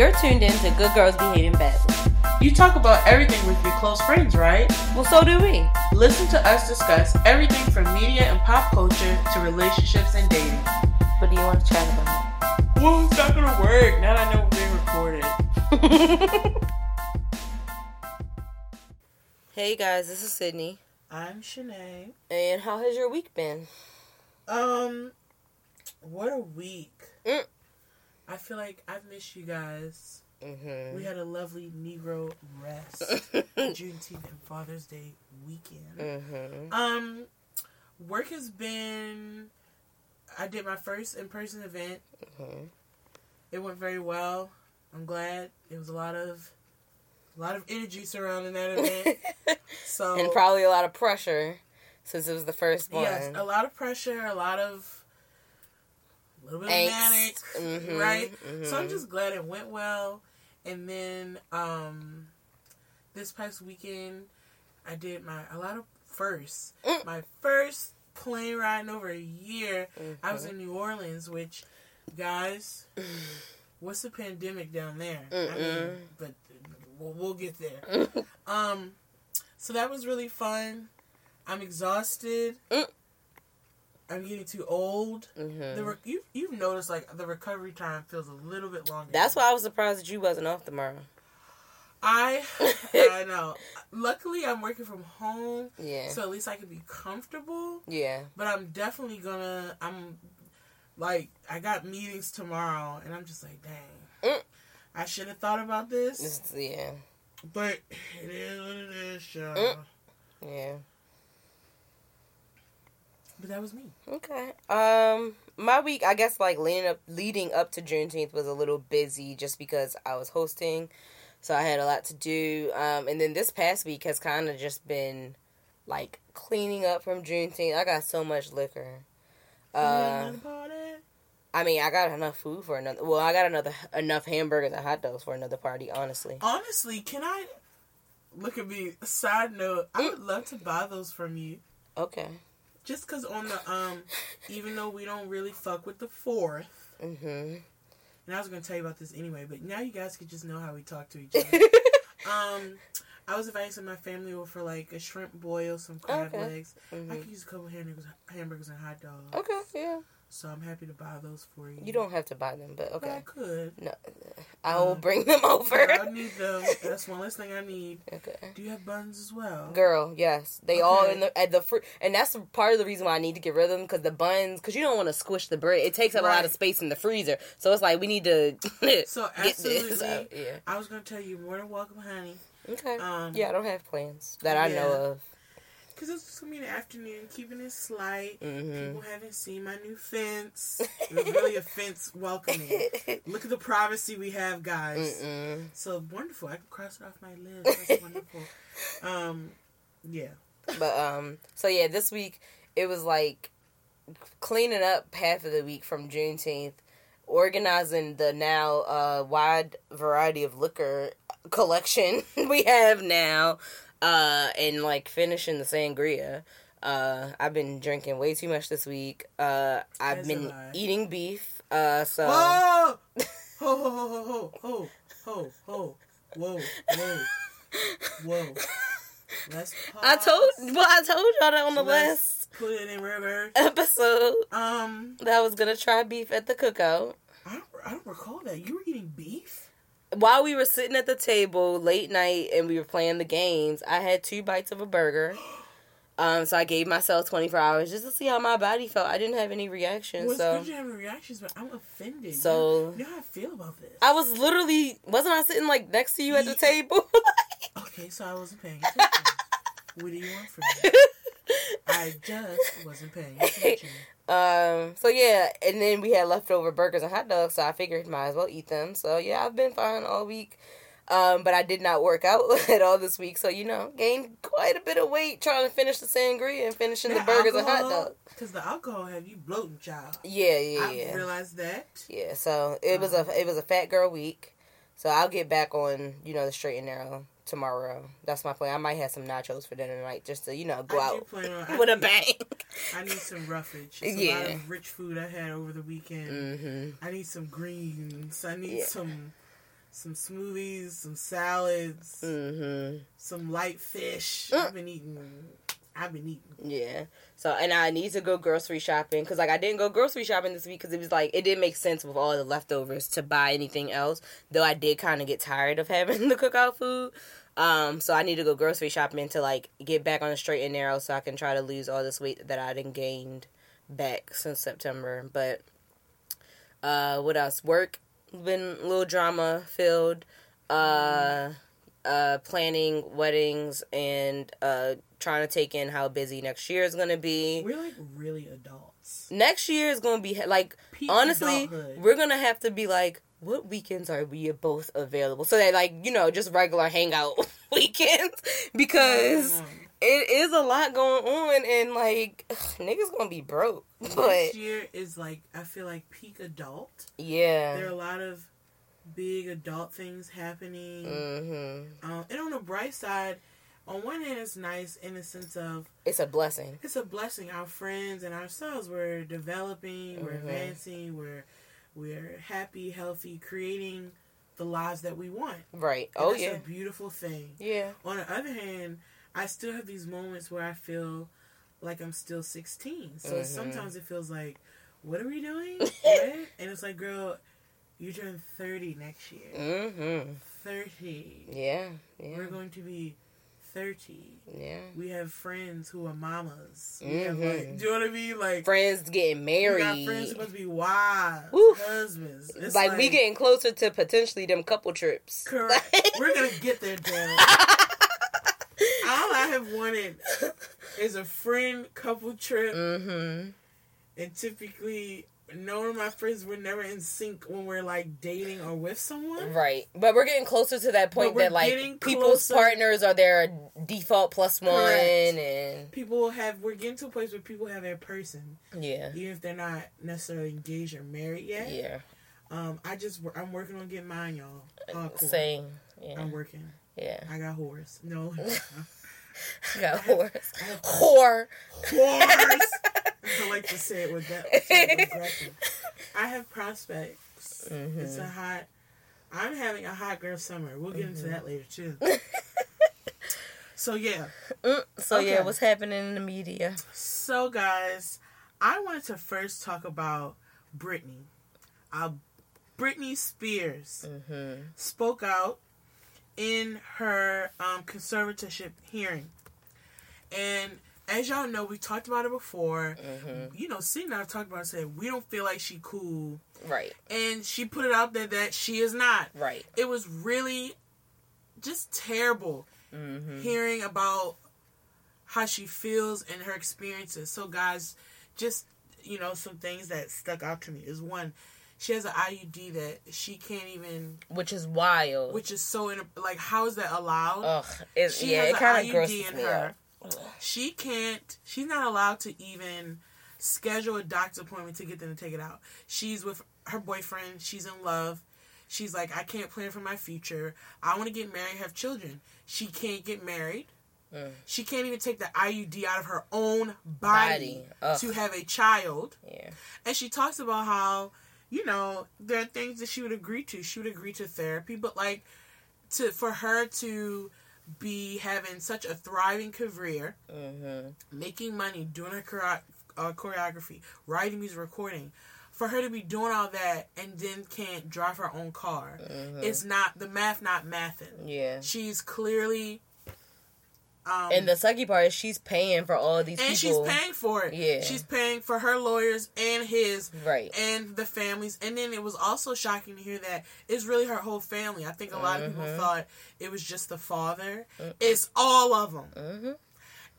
You're tuned in to Good Girls Behaving Badly. You talk about everything with your close friends, right? Well, so do we. Listen to us discuss everything from media and pop culture to relationships and dating. What do you want to chat about? Well, it's not gonna work now that I know we're being recorded. hey guys, this is Sydney. I'm Shanae. And how has your week been? Um, what a week. Mm. I feel like I've missed you guys. Mm-hmm. We had a lovely Negro rest, Juneteenth and Father's Day weekend. mm-hmm. Um, work has been. I did my first in person event. Mm-hmm. It went very well. I'm glad. It was a lot of, a lot of energy surrounding that event. so and probably a lot of pressure since it was the first one. yes, a lot of pressure, a lot of, a little bit of manic. Mhm, right? So I'm mhm. just glad it went well. And then um, this past weekend, I did my a lot of firsts. Mm. My first plane ride in over a year. I was Mhm. in New Orleans, which, guys, what's the pandemic down there? I mean, but we'll, we'll get there. Um, so that was really fun. I'm exhausted. Mm. I'm getting too old. Mhm. The re- you you've noticed like the recovery time feels a little bit longer. That's why I was surprised that you wasn't off tomorrow. I I know. Luckily, I'm working from home, Yeah. so at least I can be comfortable. yeah. But I'm definitely gonna. I'm like I got meetings tomorrow, and I'm just like, dang. Mm. I should have thought about this, It's, yeah. but it is what it is, y'all. Mm. Yeah. But that was me. Okay. Um, my week, I guess, like leading up, leading up to Juneteenth was a little busy just because I was hosting, so I had a lot to do. Um, and then this past week has kind of just been like cleaning up from Juneteenth. I got so much liquor. Uh? I mean, I got enough food for another. Well, I got another enough hamburgers and hot dogs for another party. Honestly. Honestly, can I look at me? Side note, I Mm. would love to buy those from you. Okay. Just cause on the um, even though we don't really fuck with the fourth, Mhm. and I was gonna tell you about this anyway, but now you guys could just know how we talk to each other. um, I was inviting some of my family over for like a shrimp boil, some crab Okay. legs. I Mhm. could use a couple hamburgers, hamburgers and hot dogs. Okay. Yeah. So I'm happy to buy those for you. You don't have to buy them, but But I could. No, I will Uh, bring them over. I need them. That's one less thing I need. okay. Do you have buns as well? Girl, yes, they all Okay. in the at the fruit, and that's part of the reason why I need to get rid of them because the buns, because you don't want to squish the bread. It takes up a lot of space in the freezer, so it's like we need to So get this absolutely. Yeah. I was gonna tell you more than welcome, honey. Okay. Um, yeah, I don't have plans that I know of. Cause it's just gonna be an afternoon, keeping it slight. hmm People haven't seen my new fence. It was really a fence welcoming. Look at the privacy we have, guys. Mm-mm. So wonderful. I can cross it off my list. That's wonderful. Um, yeah. But um, so yeah, this week it was like cleaning up half of the week from Juneteenth, organizing the now uh wide variety of liquor collection we have now, uh, and like finishing the sangria. Uh, I've been drinking way too much this week. Uh, I've As been eating beef. Uh, so Oh! Ho ho ho ho ho ho ho ho whoa whoa whoa. Let's pause. I told well, I told y'all that on the Let's last put it in reverse. episode Um, that I was gonna try beef at the cookout. I don't, I don't recall that you were eating beef. While we were sitting at the table late night and we were playing the games, I had two bites of a burger. Um, so I gave myself 24 hours just to see how my body felt. I didn't have any reactions. Well, so good you having reactions, but I'm offended. So- you know how I feel about this. I was literally wasn't I sitting like next to you at the table? Okay, so I wasn't paying attention. what do you want from me? I just wasn't paying attention. um, so yeah, and then we had leftover burgers and hot dogs, so I figured might as well eat them. So yeah, I've been fine all week. Um, but I did not work out at all this week, so you know, gained quite a bit of weight trying to finish the sangria and finishing the burgers and hot dogs. Because the alcohol have you bloating, child. Yeah, yeah, I yeah. realized that. Yeah, so it was a it was a fat girl week. So I'll get back on, you know, the straight and narrow tomorrow. That's my plan. I might have some nachos for dinner tonight just to, you know, go I out on. With a need- bang. I need some roughage. It's a lot Yeah. of rich food I had over the weekend. Mhm. I need some greens. I need Yeah. some some smoothies, some salads, Mm-hmm. some light fish. Mm. I've been eating. I've been eating. Yeah. So, and I need to go grocery shopping because, like, I didn't go grocery shopping this week because it was like it didn't make sense with all the leftovers to buy anything else. Though I did kind of get tired of having the cookout food. Um, so I need to go grocery shopping to like get back on the straight and narrow so I can try to lose all this weight that I didn't gained back since September. But uh, what else? Work been a little drama filled. Uh, uh, planning weddings and uh, trying to take in how busy next year is gonna be. We're like really adults. Next year is gonna be like Peak honestly, adulthood. we're gonna have to be like, what weekends are we both available? So that like you know just regular hangout weekends because Um, it is a lot going on and like ugh, niggas gonna be broke. But Next year is like I feel like peak adult. yeah, There are a lot of big adult things happening. hmm Um, and on the bright side, on one hand, it's nice in the sense of it's a blessing. it's a blessing. Our friends and ourselves, we're developing, we're Mhm. advancing, we're we're happy, healthy, creating the lives that we want. Right. And oh that's yeah. a beautiful thing. Yeah. On the other hand, I still have these moments where I feel like I'm still 16. So Mhm. sometimes it feels like, what are we doing? And it's like, girl, you turn 30 next year. Mm-hmm. 30. Yeah. Yeah. We're going to be 30. yeah. We have friends who are mamas. We have like, do you know what I mean? Like, Friends getting we married. got friends supposed to be wives, Woo. husbands. It's like, we getting closer to potentially them couple trips. Correct. We're gonna get there, damn. All I have wanted is a friend couple trip, mm-hmm. and typically, knowing my friends, we're never in sync when we're like dating or with someone. Right. But we're getting closer to that point that like people's closer. partners are their default plus one Correct. and People have we're getting to a place where people have their person, yeah. even if they're not necessarily engaged or married yet. Yeah. Um, I just I'm working on getting mine, y'all. Hardcore. Same. Yeah. I'm working. Yeah. I got whores. No, I got. I have Whore. whores. I like to say it with that. I have prospects. Mhm. It's a hot. I'm having a hot girl summer. We'll get into Mhm. that later too. so yeah. Mm, so yeah, what's happening in the media? So guys, I wanted to first talk about Britney. Uh, Britney Spears Mm-hmm. spoke out in her um, conservatorship hearing, and as y'all know, we talked about it before. Mm-hmm. You know, Sydney and I talked about it. Said we don't feel like she cool, Right. and she put it out there that she is not. Right. It was really just terrible Mm-hmm. hearing about how she feels and her experiences. So, guys, just you know, some things that stuck out to me is one, she has an IUD that she can't even, Which is wild. which is so in, like, how is that allowed? Ugh. It, she yeah, has it kind of grosses IUD in me her. She can't. She's not allowed to even schedule a doctor's appointment to get them to take it out. She's with her boyfriend. She's in love. She's like, I can't plan for my future. I want to get married, have children. She can't get married. Mm. She can't even take the IUD out of her own body, Body. To have a child. Yeah. And she talks about how, you know, there are things that she would agree to. She would agree to therapy, but like to for her to be having such a thriving career, Mm-hmm. making money, doing her chore- uh, choreography, writing music, recording, for her to be doing all that and then can't drive her own car, Mhm. it's not the math not mathing. Yeah. She's clearly. Um, And the sucky part is she's paying for all these and people. she's paying for it. Yeah. She's paying for her lawyers and his right. and the families. And then it was also shocking to hear that it's really her whole family. I think a lot of people Mhm. thought it was just the father. Mm. It's all of them. Mm-hmm.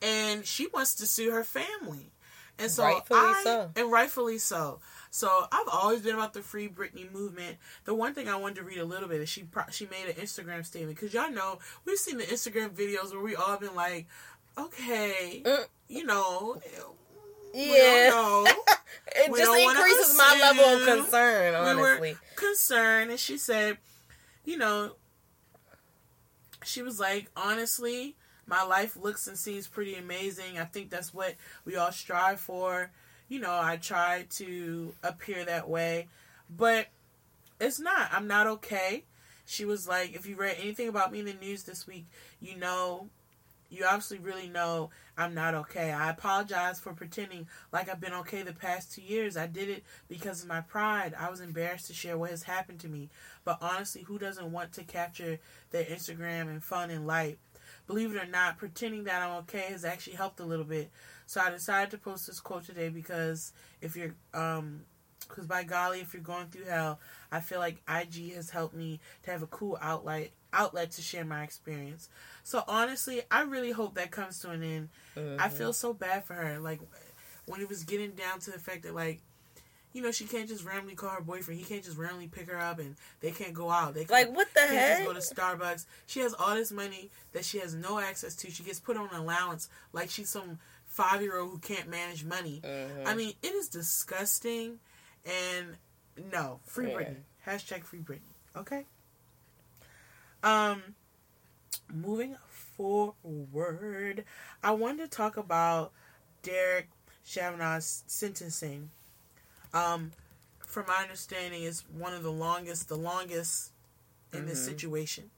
And she wants to sue her family. And so Rightfully I, so. and rightfully so. So I've always been about the Free Britney movement. The one thing I wanted to read a little bit is she pro- she made an Instagram statement because y'all know we've seen the Instagram videos where we all been like, okay, Mm. you know, we Yeah. It We just increases my level of concern, We honestly. concerned and she said, you know, she was like, honestly, my life looks and seems pretty amazing. I think that's what we all strive for. You know, I try to appear that way, but it's not. I'm not okay. She was like, if you read anything about me in the news this week, you know, you obviously really know I'm not okay. I apologize for pretending like I've been okay the past two years. I did it because of my pride. I was embarrassed to share what has happened to me. But honestly, who doesn't want to capture their Instagram and fun and light? Believe it or not, pretending that I'm okay has actually helped a little bit. So I decided to post this quote today because if you're, um, because by golly, if you're going through hell, I feel like IG has helped me to have a cool outlet outlet to share my experience. So honestly, I really hope that comes to an end. Mm-hmm. I feel so bad for her. Like when it was getting down to the fact that like you know, she can't just randomly call her boyfriend. He can't just randomly pick her up, and they can't go out. They like what the heck? Just go to Starbucks. She has all this money that she has no access to. She gets put on an allowance like she's some five year old who can't manage money. Mm-hmm. I mean, it is disgusting. And no, free yeah. Britney. Hashtag free Britney. Okay. Um, moving forward, I wanted to talk about Derek Chauvin's sentencing. Um, from my understanding, is one of the longest, the longest in mm-hmm. this situation.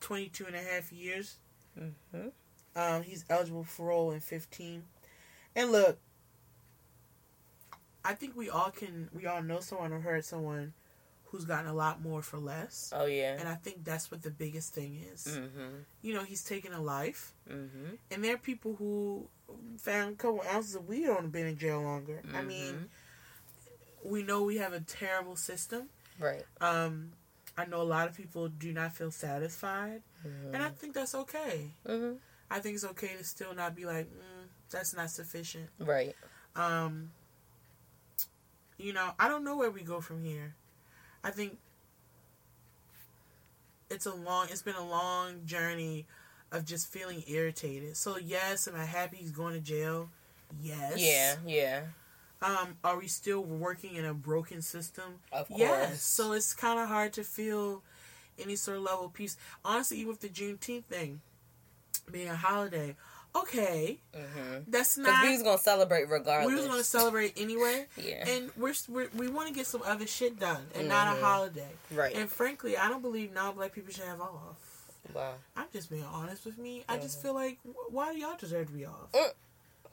22 and a half years. Mm-hmm. Um, he's eligible for parole in 15. And look, I think we all can, we all know someone or heard someone who's gotten a lot more for less. Oh yeah. And I think that's what the biggest thing is. Mm-hmm. You know, he's taken a life, mm-hmm. and there are people who found a couple ounces of weed on been in jail longer. Mm-hmm. I mean, we know we have a terrible system. Right. Um, I know a lot of people do not feel satisfied, and I mm-hmm. think that's okay. Mm-hmm. I think it's okay to still not be like, mm, that's not sufficient. Right. Um. You know, I don't know where we go from here. I think it's a long it's been a long journey of just feeling irritated. So yes, am I happy he's going to jail? Yes. Yeah, yeah. Um, are we still working in a broken system? Of course. Yes. So it's kind of hard to feel any sort of level of peace. Honestly, even with the Juneteenth thing being a holiday, okay, mm-hmm. that's not. we was gonna celebrate regardless. We was gonna celebrate anyway. yeah, and we're, we're we want to get some other shit done and mm-hmm. not a mm-hmm. holiday. Right. And frankly, I don't believe non-black people should have off. Wow. I'm just being honest with me. Mm-hmm. I just mm-hmm. feel like why do y'all deserve to be off? Mm.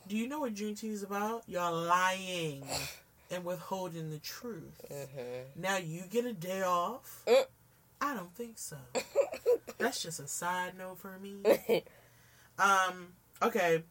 Do you know what Juneteenth is about? Y'all lying and withholding the truth. Mm-hmm. Now you get a day off. Mm. I don't think so. That's just a side note for me. um, Okay.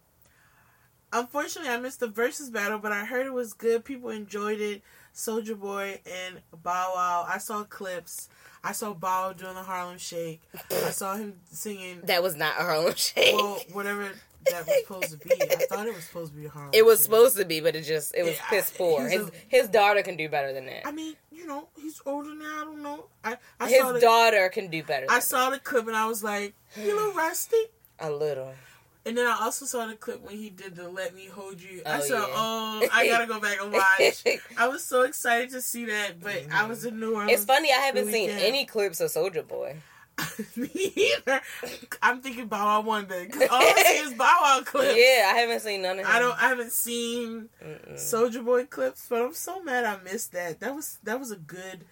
Unfortunately, I missed the versus battle, but I heard it was good. People enjoyed it. Soulja Boy and Bow Wow. I saw clips. I saw Bow doing the Harlem Shake. I saw him singing. That was not a Harlem Shake. Well, whatever that was supposed to be. I thought it was supposed to be a Harlem. It was shake. supposed to be, but it just it was yeah, piss poor. His a, his daughter can do better than that. I mean, you know, he's older now. I don't know. I, I his the, daughter can do better. I saw the clip and I was like, you look rusty. A little. And then I also saw the clip when he did the "Let Me Hold You." Oh, I said, yeah. "Oh, I gotta go back and watch." I was so excited to see that, but mm-hmm. I was in New Orleans. It's funny I haven't seen any clips of Soulja Boy. Me either. I'm thinking Bow Wow one day because all I see is Bow Wow clips. Yeah, I haven't seen none of. Him. I don't. I haven't seen Soulja Boy clips, but I'm so mad I missed that. That was that was a good.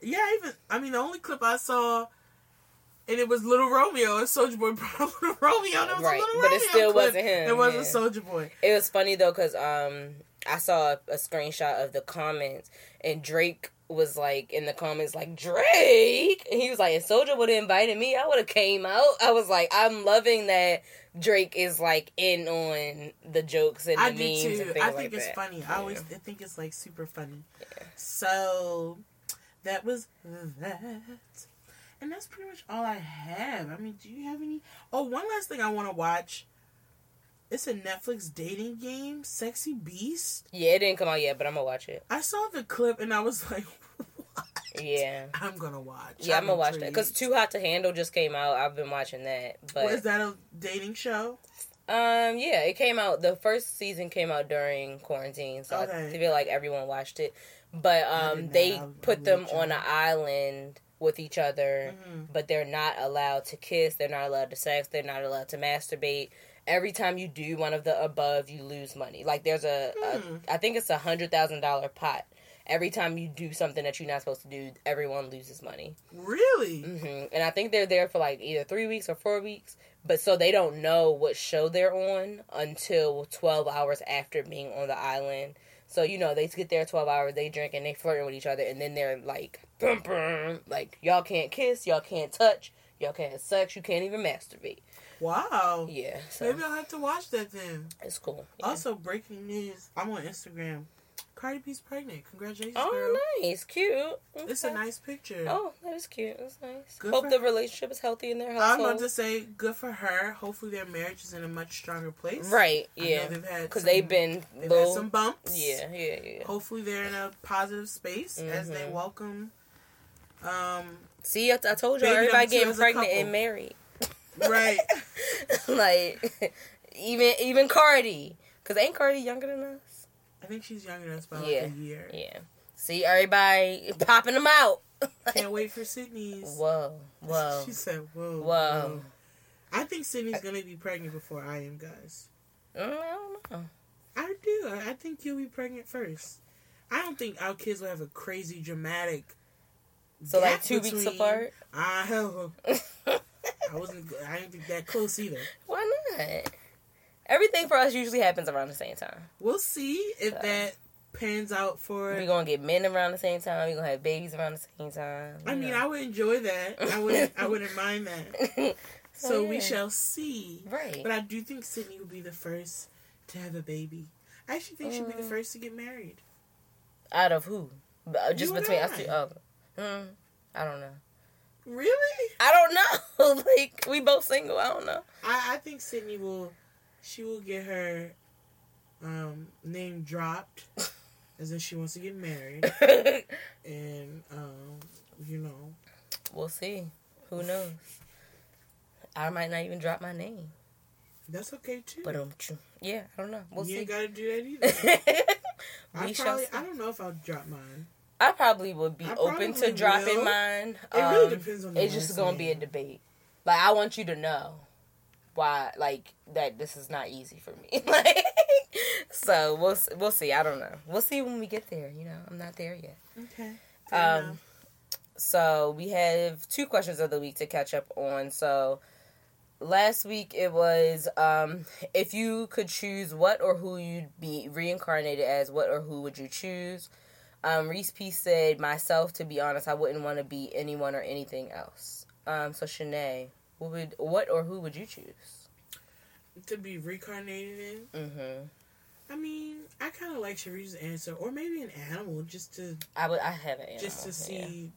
Yeah, even I mean the only clip I saw and it was Little Romeo and Soulja Boy Little Romeo. And it was right, but Romeo it still clip. wasn't him. It wasn't yeah. Soulja Boy. It was funny though because um I saw a, a, screenshot of the comments and Drake was like in the comments like Drake and he was like if Soulja would have invited me I would have came out. I was like I'm loving that Drake is like in on the jokes and the I memes too. and things I think like it's that. funny. Yeah. I always I think it's like super funny. Yeah. So that was that. And that's pretty much all I have. I mean, do you have any? Oh, one last thing I want to watch. It's a Netflix dating game, Sexy Beast. Yeah, it didn't come out yet, but I'm gonna watch it. I saw the clip and I was like, what? Yeah, I'm gonna watch. Yeah, I'm, I'm gonna watch that because Too Hot to Handle just came out. I've been watching that. But was that a dating show? Um, yeah, it came out. The first season came out during quarantine, so okay. I feel like everyone watched it. But um, they put them on an island with each other, mm-hmm. but they're not allowed to kiss, they're not allowed to sex, they're not allowed to masturbate. Every time you do one of the above, you lose money. Like there's a, a I think it's a hundred thousand dollar pot, every time you do something that you're not supposed to do, everyone loses money. Really? hmm And I think they're there for like either three weeks or four weeks, but so they don't know what show they're on until 12 hours after being on the island. So you know they get there 12 hours, they drink and they flirting with each other, and then they're like, brum, brum, like y'all can't kiss, y'all can't touch, y'all can't have sex, you can't even masturbate. Wow. Yeah, so Maybe I'll have to watch that then. it's cool. Yeah. Also, breaking news. I'm on Instagram. Cardi B's pregnant. Congratulations, oh, girl. nice, cute. It's a nice picture. Oh, that is cute. That's nice. Good Hope the her. relationship is healthy in their household. I'm about to say, good for her. Hopefully, their marriage is in a much stronger place. right? Yeah, they've had because they've been They've had some bumps. yeah, yeah, yeah. Hopefully, they're in a positive space as they Mhm. welcome. Um. See, I, I told you everybody getting pregnant and married. Right. like even even Cardi, because ain't Cardi younger than us? I think she's younger than us by Yeah. like a year. Yeah. See everybody popping them out. Can't wait for Sydney's. Whoa, whoa, She said, "Whoa, whoa. I think Sydney's gonna be pregnant before I am, guys. Mm, I don't know. I do. I think you'll be pregnant first. I don't think our kids will have a crazy dramatic. So like two weeks apart. I hell. I wasn't. I didn't think that close either. Why not? Everything for us usually happens around the same time. We'll see if So. that pans out for. We're gonna get men around the same time. We're gonna have babies around the same time. I you mean, know. I would enjoy that. I would. I wouldn't mind that. So So, we shall see. right. But I do think Sydney will be the first to have a baby. I actually think she'll be the Mm. first to get married. Out of who? Uh, Just between us two. Oh, hmm. I don't know. Really? I don't know. like we both single. I don't know. I, I think Sydney will. She will get her um, name dropped, as if she wants to get married, and um, you know, we'll see. Who knows? I might not even drop my name. that's okay too. But um, yeah, I don't know. We'll you see. ain't got to do that either. I probably. see. I don't know if I'll drop mine. I probably would be I open to dropping will. mine. It really Um, depends on the It's just gonna be a debate. Like I want you to know why, like that. This is not easy for me. like, so we'll we'll see. I don't know. We'll see when we get there. You know, I'm not there yet. Okay. fair Um, enough. so we have two questions of the week to catch up on. So last week it was um, if you could choose what or who you'd be reincarnated as, what or who would you choose? Um, Reese P said, myself, to be honest, I wouldn't want to be anyone or anything else. Um, so Shanae, what would what or who would you choose? to be reincarnated in. Mm-hmm. I mean, I kind of like Sharice's answer, or maybe an animal, just to I would. I have it. just to see.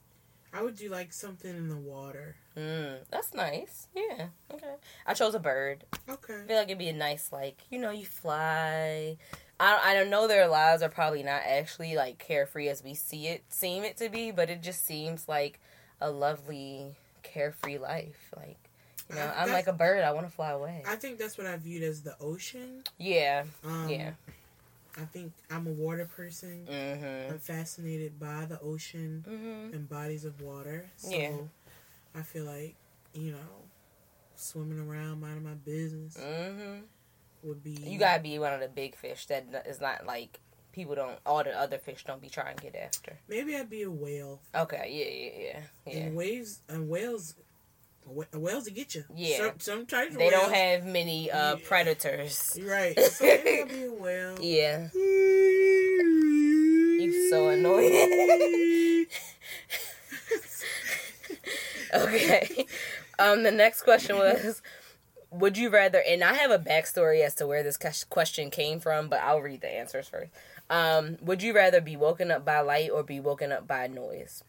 I would do like something in the water. Mm, that's nice. Yeah. Okay. I chose a bird. Okay. I feel like it'd be a nice, like you know, you fly. I I don't know their lives are probably not actually like carefree as we see it seem it to be, but it just seems like a lovely carefree life. Like you know, I- I'm like a bird. I want to fly away. I think that's what I viewed as the ocean. yeah. Um, Yeah. I think I'm a water person. Mhm. I'm fascinated by the ocean Mhm. and bodies of water. So Yeah. I feel like, you know, swimming around, minding my business Mhm. Would be. You gotta be one of the big fish that is not like people don't. All the other fish don't be trying to get after. Maybe I'd be a whale. Okay. Yeah. Yeah. Yeah. Yeah. And waves and whales, wh- whales to get you. Yeah. Some, some types of They don't have many uh, Yeah. predators. Right. So maybe I'll be a whale. Yeah. You're so annoying. okay. Um, the next question was, would you rather? And I have a backstory as to where this question came from, but I'll read the answers first. Um, would you rather be woken up by light or be woken up by noise?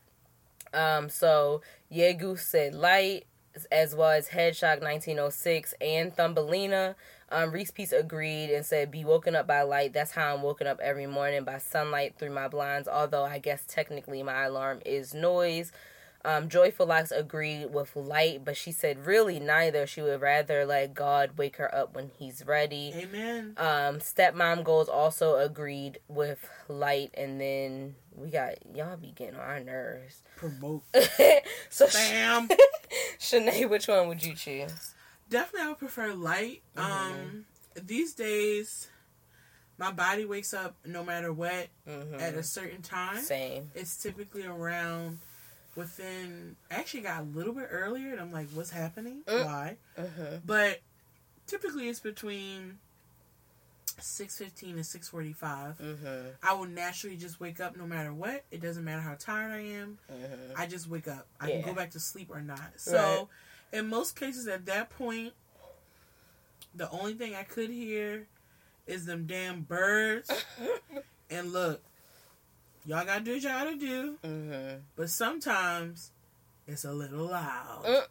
Um, so Yegu said light, as well as Headshock 1906 and Thumbelina. Um, Reese Peace agreed and said, Be woken up by light. That's how I'm woken up every morning by sunlight through my blinds, although I guess technically my alarm is noise. Um, Joyful Locks agreed with light, but she said, Really, neither. She would rather let God wake her up when He's ready. Amen. Um, Stepmom Goals also agreed with light, and then we got y'all be getting on our nerves. Promote. so, Bam. Shanae, which one would you choose? Definitely, I would prefer light. Mm-hmm. Um, these days, My body wakes up no matter what Mhm. at a certain time. Same. It's typically around within. Actually, got a little bit earlier, and I'm like, "What's happening? Mm. Why?" hmm But typically, it's between six fifteen and six forty five. hmm I will naturally just wake up no matter what. It doesn't matter how tired I am. hmm I just wake up. I Yeah. can go back to sleep or not. So, in most cases, at that point, the only thing I could hear is them damn birds. and look, y'all gotta do what y'all gotta do. hmm But sometimes it's a little loud. Mm.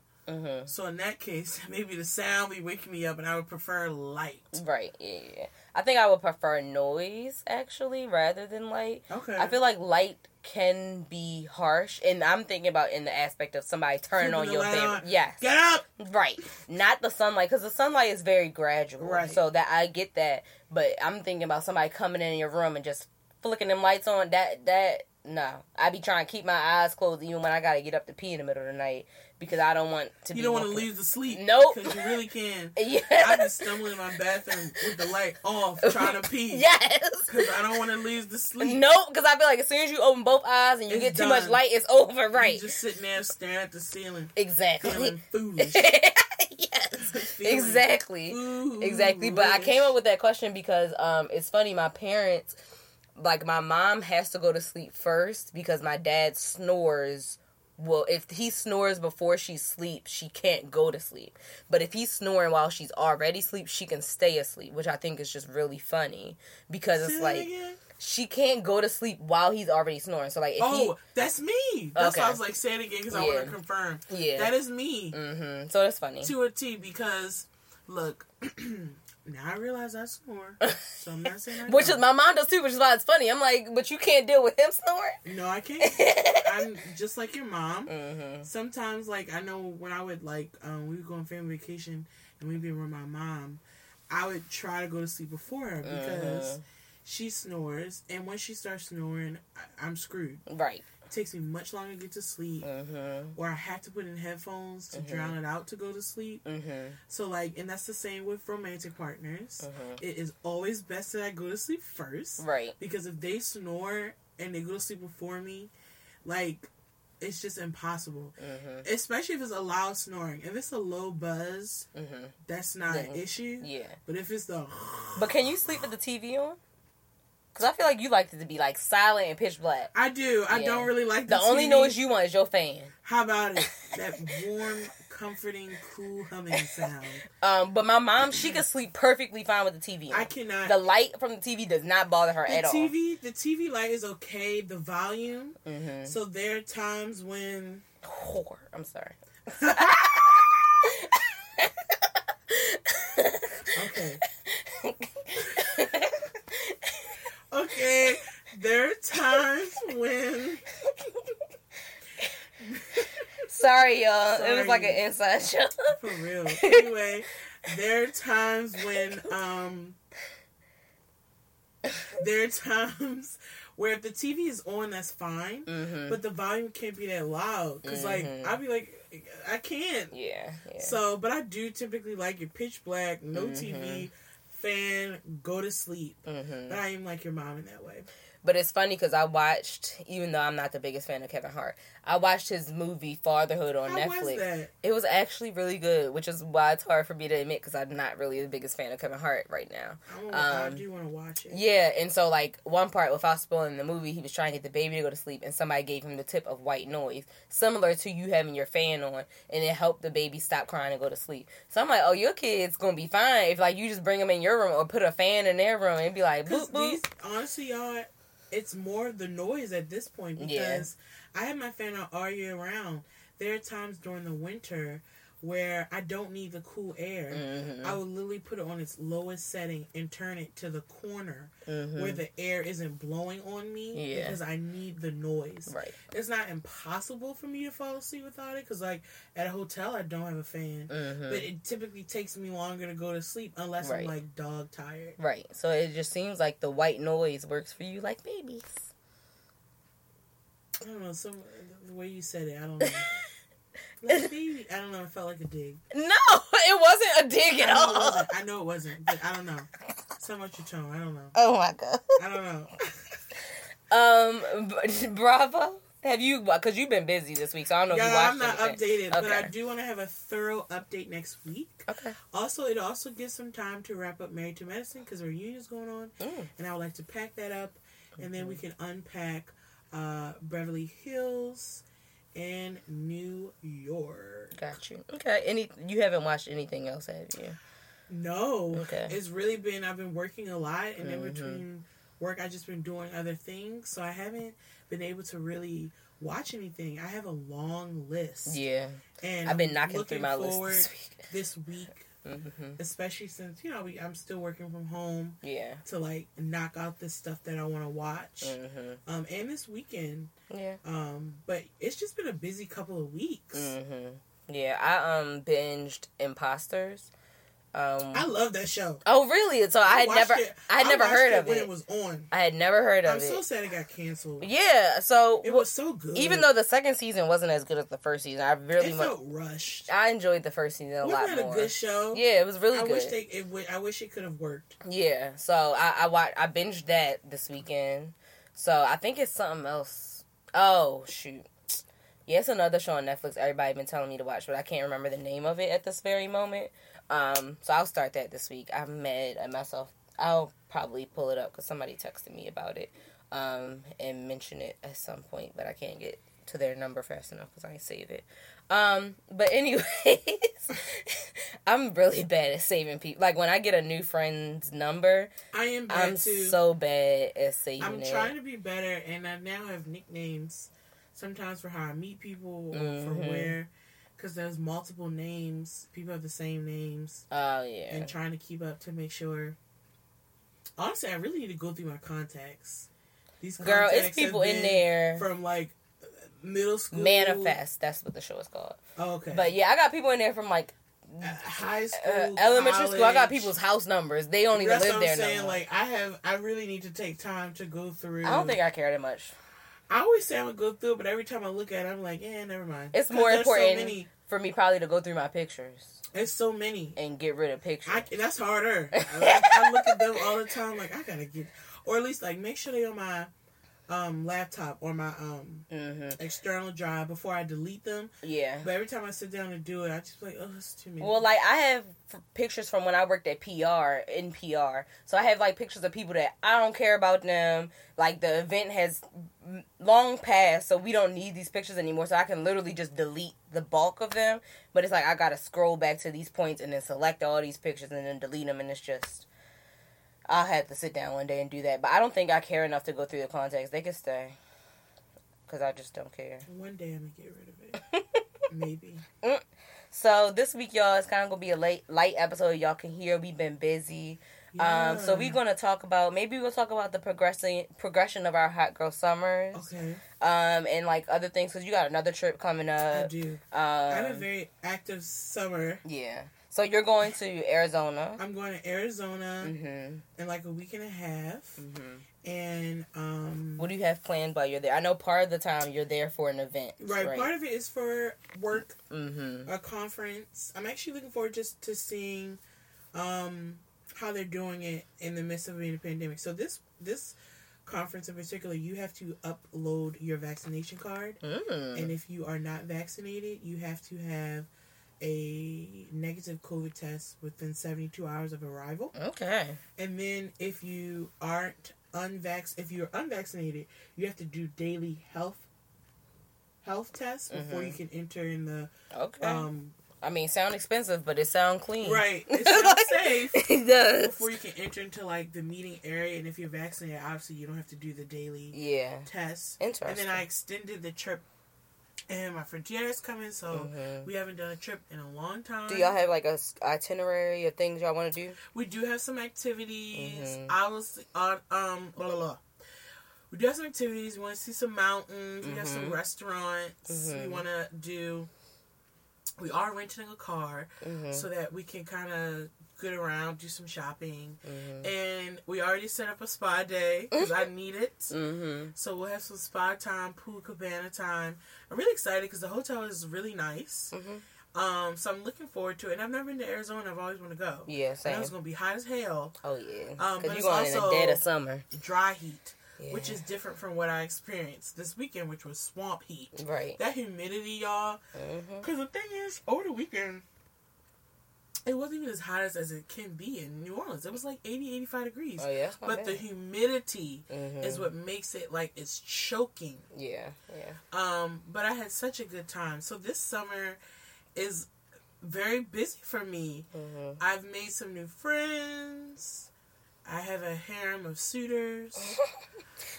hmm So in that case, maybe the sound be waking me up, and I would prefer light. Right. Yeah. I think I would prefer noise actually rather than light. Okay. I feel like light can be harsh, and I'm thinking about in the aspect of somebody turning on your bed. on. Yes. Get up. Right. Not the sunlight, because the sunlight is very gradual. Right. So that I get that, but I'm thinking about somebody coming in your room and just flicking them lights on. That that no, I be trying to keep my eyes closed even when I gotta get up to pee in the middle of the night because I don't want to. You be don't want to leave the sleep. Nope. Because you really can. Yeah. I be stumbling in my bathroom with the light off, trying to pee. yes. Because I don't want to lose the sleep. Nope, because I feel like as soon as you open both eyes and you It's get too much light, it's over. Right. You Right. just sitting there staring at the ceiling, exactly. feeling foolish. yes. Feeling Exactly. foolish. Exactly. But I came up with that question because um it's funny, my parents like my mom has to go to sleep first because my dad snores. Well if he snores before she sleeps she can't go to sleep. But if he's snoring while she's already asleep she can stay asleep which i think is just really funny because it's like she can't go to sleep while he's already snoring. So like if Oh, that's me. That's Okay. why I was like, say it again because I want to confirm. yeah. That is me. Mm-hmm. So that's funny. To a T because, look, now I realize I snore. So I'm not saying I which is my mom does too which is why it's funny i'm like but you can't deal with him snoring No, I can't. I'm just like your mom. mm-hmm Sometimes, like I know when I would like, um, we would go on family vacation and we'd be with my mom. I would try to go to sleep before her because Mhm. she snores, and when she starts snoring, I- I'm screwed. right It takes me much longer to get to sleep, mm-hmm or I have to put in headphones to Mhm. drown it out to go to sleep. mm-hmm So, like, and that's the same with romantic partners. mm-hmm It is always best that I go to sleep first right because if they snore and they go to sleep before me, like, it's just impossible. mm-hmm Especially if it's a loud snoring. If it's a low buzz, mm-hmm that's not an issue. yeah But if it's the But can you sleep with the TV on? Because I feel like you like it to be like silent and pitch black. I do. I Yeah. don't really like The the, only TV. noise you want is your fan. How about it? That warm, comforting, cool humming sound. Um, but my mom, she could sleep perfectly fine with the TV on. I cannot. the light from the TV does not bother her at all. the at TV, the TV light is okay. The volume. Mm-hmm. So there are times when Whore. I'm sorry. okay, okay, there are times when sorry, y'all. It was like an inside joke. for real. Anyway, there are times when um there are times where if the TV is on, that's fine. mm-hmm. But the volume can't be that loud because, like, Mhm. I'll be like, I can't. yeah, yeah. So, but I do typically like it pitch black, no Mhm. TV, fan, go to sleep. mm-hmm. But I am like your mom in that way. But it's funny because I watched, even though I'm not the biggest fan of Kevin Hart, I watched his movie Fatherhood on How Netflix. was? It was actually really good, which is why it's hard for me to admit because I'm not really the biggest fan of Kevin Hart right now. I, wanna, I Um, do want to watch it. Yeah, and so like one part without spoiling the movie, he was trying to get the baby to go to sleep, and somebody gave him the tip of white noise, similar to you having your fan on, and it helped the baby stop crying and go to sleep. So I'm like, oh, your kid's gonna be fine if like you just bring them in your room or put a fan in their room and be like, boop boop. these, honestly, y'all, it's more the noise at this point Yeah. because I have my fan on all year round. There are times during the winter where I don't need the cool air. Mhm, I will literally put it on its lowest setting and turn it to the corner mhm. where the air isn't blowing on me Yeah. because I need the noise. right. It's not impossible for me to fall asleep without it because, like, at a hotel, I don't have a fan. Mhm. But it typically takes me longer to go to sleep unless Right. I'm like dog tired. Right. So it just seems like the white noise works for you like babies. I don't know. Some the way you said it, I don't know. baby, I don't know. It felt like a dig. No, it wasn't a dig at it all. I know it wasn't, but I don't know. Something about your tone. I don't know. Oh my god. I don't know. Um, b- Bravo. Have you? Because you've been busy this week, so I don't know if you Yeah, I'm not anything. updated, but I do want to have a thorough update next week. Okay. Also, it also gives some time to wrap up Married to Medicine because our reunion's going on, Mm. and I would like to pack that up, and then we can unpack uh, Beverly Hills and New York. Got you. Okay. Any? You haven't watched anything else, have you? No, Okay. it's really been I've been working a lot, and in Mhm. between work, I've just been doing other things, so I haven't been able to really watch anything. I have a long list, Yeah. and I've been knocking through my list this week. this week, hmm especially since you know we, I'm still working from home Yeah. to like knock out the stuff that I want to watch, hmm um, and this weekend. Yeah. Um, but it's just been a busy couple of weeks. Mm-hmm. Yeah. I um binged Imposters. Um. I love that show. oh really? So I had never, it- I had never heard it of when it. it was on. I had never heard of it. I'm it. so sad it got canceled. yeah. So It was so good. even though the second season wasn't as good as the first season, I really it much. felt rushed. I enjoyed the first season a Wasn't lot that a good show? Yeah, it was really I good. wish they. It, would- I wish it could have worked. Yeah, so I I watched I binged that this weekend. So I think it's something else. Oh shoot, yeah, another show on Netflix. Everybody been telling me to watch, but I can't remember the name of it at this very moment. Um, so I'll start that this week. I'm mad at myself. I'll probably pull it up because somebody texted me about it, um, and mention it at some point, but I can't get to their number fast enough because I ain't save it. Um, but anyways, I'm really bad at saving people. Like when I get a new friend's number, I am bad I'm too. so bad at saving I'm it. trying to be better, and I now have nicknames. Sometimes for how I meet people or for Mhm. where, because there's multiple names. People have the same names, Oh yeah. and trying to keep up to make sure. Honestly, I really need to go through my contacts. These Girl, contacts it's people in there. from like middle school. Manifest. That's what the show is called. Oh, okay. But yeah, I got people in there from like Uh, high school, uh, elementary school. I got people's house numbers. They don't even That's live what there I'm saying. no. Like I have, I really need to take time to go through. I don't think I care that much. I always say I'm gonna go through it, but every time I look at it, I'm like, yeah, never mind. It's more important So many. For me probably to go through my pictures It's so many. and get rid of pictures. I, that's harder. I, I look at them all the time, like I gotta get, or at least like make sure they on my um laptop or my um hmm external drive before I delete them. Yeah. But every time I sit down to do it, I just like, oh, it's too many. Well, like I have f- pictures from when I worked at PR in PR, so I have like pictures of people that I don't care about them. Like the event has long passed, so we don't need these pictures anymore. So I can literally just delete the bulk of them. But it's like I gotta scroll back to these points and then select all these pictures and then delete them, and it's just I'll have to sit down one day and do that. But I don't think I care enough to go through the contacts. They can stay because I just don't care. One day I'm gonna get rid of it. Maybe. So this week, y'all, it's kind of gonna be a late light episode. Y'all can hear we've been busy. Um, so we're gonna talk about maybe we'll talk about the progressing progression of our hot girl summers, Okay, um, and like other things because you got another trip coming up. I do. I have a Um, very active summer. yeah. So you're going to Arizona. I'm going to Arizona Mm-hmm. in like a week and a half, Mm-hmm. and um, What do you have planned while you're there? I know part of the time you're there for an event. right, Right. part of it is for work, mm-hmm. a conference. I'm actually looking forward just to seeing um, how they're doing it in the midst of being a pandemic. So this this conference in particular, you have to upload your vaccination card, Mm. and if you are not vaccinated, you have to have a negative COVID test within 72 hours of arrival. Okay. And then if you aren't unvax if you're unvaccinated, you have to do daily health health tests before Mhm. you can enter in the Okay. um I mean, sound expensive, but it sound clean. right. It sounds safe. it does. Before you can enter into like the meeting area and if you're vaccinated, obviously you don't have to do the daily Yeah. tests. Interesting. And then I extended the trip and my friend Tierra's coming, so Mhm. we haven't done a trip in a long time. Do y'all have like a itinerary of things y'all want to do? We do have some activities. Mhm. I was on um blah, blah, blah. We do have some activities. We want to see some mountains. We have some Mhm. restaurants. We Mhm. want to do. We are renting a car Mm-hmm. so that we can kind of get around, do some shopping, mm-hmm. and we already set up a spa day because I need it. Mm-hmm. So we'll have some spa time, pool cabana time. I'm really excited because the hotel is really nice. Mm-hmm. Um, so I'm looking forward to it. And I've never been to Arizona. I've always wanted to go. Yeah, same. know it's gonna be hot as hell, Oh yeah, Um, but because you're going in also- the dead of summer. dry heat, Yeah. which is different from what I experienced this weekend, which was swamp heat. right. That humidity, y'all. Because the thing is, over the weekend, it wasn't even as hot as, as it can be in New Orleans. It was like 80, 85 degrees. Oh yeah, but bad. the humidity Mhm. is what makes it like it's choking. yeah, yeah. Um, but I had such a good time. So this summer is very busy for me. hmm I've made some new friends. I have a harem of suitors.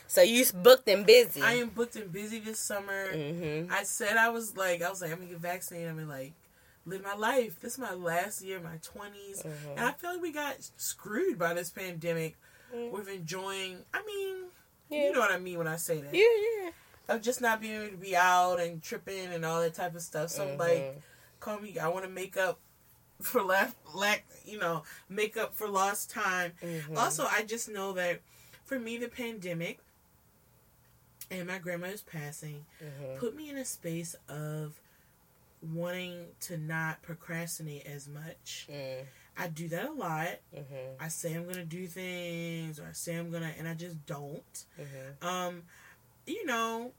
So you booked and busy. I am booked and busy this summer. hmm I said I was like, I was like, I'm gonna get vaccinated. I'm gonna like live my life. This is my last year, my 20s, Mhm. and I feel like we got screwed by this pandemic. Mhm. With enjoying, I mean, Yeah. you know what I mean when I say that. Yeah, yeah. Of just not being able to be out and tripping and all that type of stuff. So I'm like, call me. I want to make up for lack, lack, you know, make up for lost time. Mhm. Also, I just know that for me, the pandemic and my grandmother's passing Mhm. put me in a space of wanting to not procrastinate as much. Mm, I do that a lot. mhm, I say I'm gonna do things, or I say I'm gonna, and I just don't. mhm. Um, you know,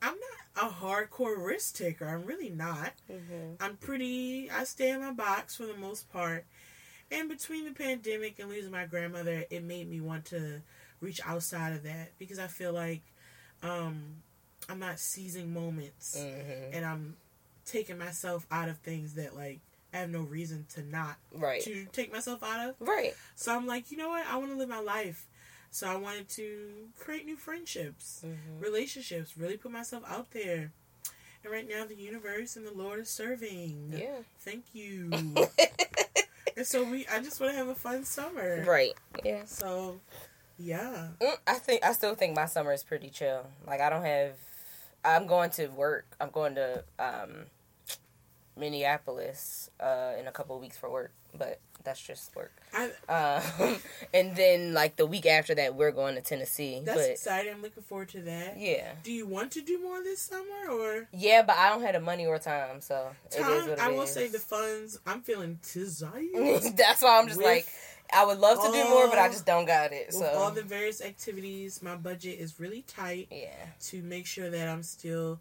I'm not a hardcore risk taker. I'm really not. Mhm. I'm pretty. I stay in my box for the most part. And between the pandemic and losing my grandmother, it made me want to reach outside of that because I feel like um, I'm not seizing moments Mhm. and I'm taking myself out of things that like I have no reason to not Right. to take myself out of. Right. So I'm like, you know what? I want to live my life. So I wanted to create new friendships, Mhm. relationships, really put myself out there. And right now, the universe and the Lord is serving. Yeah. Thank you. and so we, I just want to have a fun summer. right. Yeah. So, yeah. Mm, I think I still think my summer is pretty chill. Like I don't have. I'm going to work. I'm going to um, Minneapolis uh, in a couple of weeks for work, but that's just work. I, Um, and then like the week after that, we're going to Tennessee. that's but exciting. I'm looking forward to that. yeah, Do you want to do more this summer or yeah, but I don't have the money or time, so it is time? what it I will is. say the funds. I'm feeling desire. that's why I'm just like I would love to do more, but I just don't got it. So all the various activities, my budget is really tight. yeah, to make sure that I'm still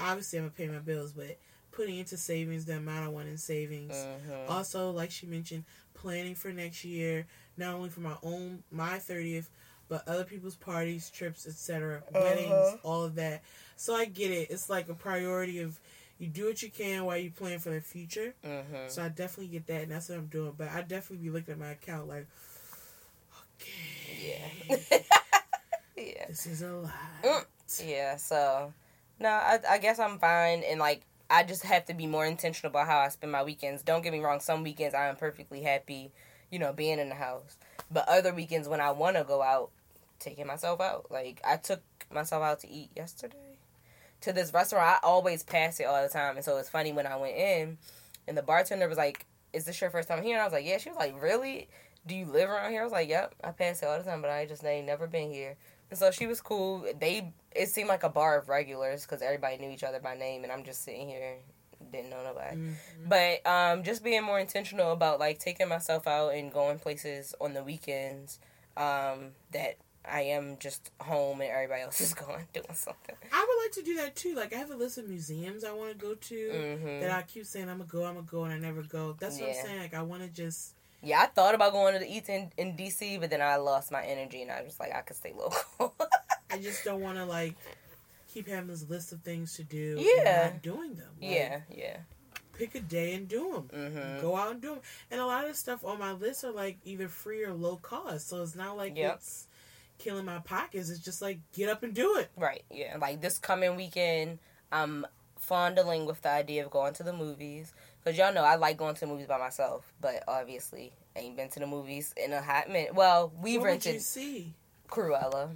obviously I'm gonna pay my bills, but putting into savings the amount I want in savings. hmm Also, like she mentioned, planning for next year, not only for my own my thirtieth, but other people's parties, trips, etc., weddings, Uh-huh. all of that. So I get it. It's like a priority of you do what you can while you plan for the future. hmm So I definitely get that, and that's what I'm doing. But I definitely be looking at my account like, okay, yeah, yeah. this is a lot. Mm. Yeah, so no, I, I guess I'm fine, and like I just have to be more intentional about how I spend my weekends. Don't get me wrong; some weekends I am perfectly happy, you know, being in the house. But other weekends when I want to go out, taking myself out. Like I took myself out to eat yesterday to this restaurant. I always pass it all the time, and so it's funny when I went in, and the bartender was like, "Is this your first time here?" And I was like, "Yeah." She was like, "Really? Do you live around here?" I was like, "Yep, I pass it all the time, but I just ain't never been here." And so she was cool. They it seemed like a bar of regulars because everybody knew each other by name, and I'm just sitting here, didn't know nobody. Mhm. But um, just being more intentional about like taking myself out and going places on the weekends. Um, that I am just home and everybody else is going doing something. I would like to do that too. Like I have a list of museums I want to go to hmm that I keep saying I'm gonna go, I'm gonna go, and I never go. That's what Yeah. I'm saying. Like I want to just. Yeah, I thought about going to the Eats in, in DC, but then I lost my energy and I was like, I could stay local. I just don't want to like keep having this list of things to do. Yeah. And not doing them. Like, yeah, yeah. Pick a day and do them. hmm Go out and do them. And a lot of stuff on my list are like either free or low cost. So it's not like Yep. it's killing my pockets. It's just like get up and do it. Right, yeah. Like this coming weekend, I'm fondling with the idea of going to the movies. Because y'all know I like going to the movies by myself, but obviously ain't been to the movies in a hot minute. Well, we what would you rented see? Cruella.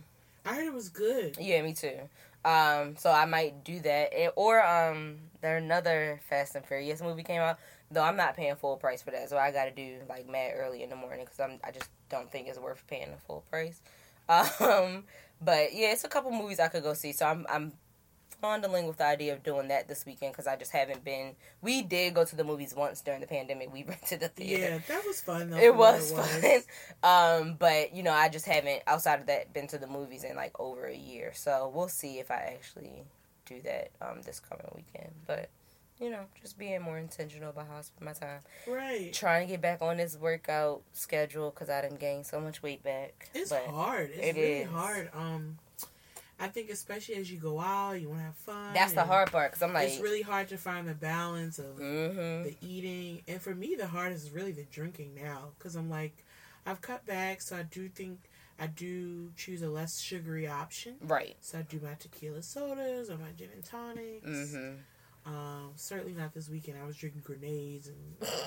I heard it was good. Yeah, me too. Um, so I might do that, And- or um, there another Fast and Furious movie came out. Though I'm not paying full price for that, so I got to do like mad early in the morning because I'm I just don't think it's worth paying the full price. Um, but yeah, it's a couple movies I could go see. So I'm I'm fondling with the idea of doing that this weekend because I just haven't been. We did go to the movies once during the pandemic. We rented the theater. Yeah, that was fun. Though, it what was, fun. Um, but you know, I just haven't outside of that been to the movies in like over a year. So we'll see if I actually do that um this coming weekend. But you know, just being more intentional about how I spend my time. Right. Trying to get back on this workout schedule because I didn't gain so much weight back. It's But hard. It's it really is. hard. Um, I think especially as you go out, you want to have fun. That's the hard part because I'm like, it's really hard to find the balance of mm-hmm. the eating, and for me, the hardest is really the drinking now because I'm like, I've cut back, so I do think I do choose a less sugary option. right. So I do my tequila sodas or my gin and tonics. Mm-hmm. Um, certainly not this weekend. I was drinking grenades and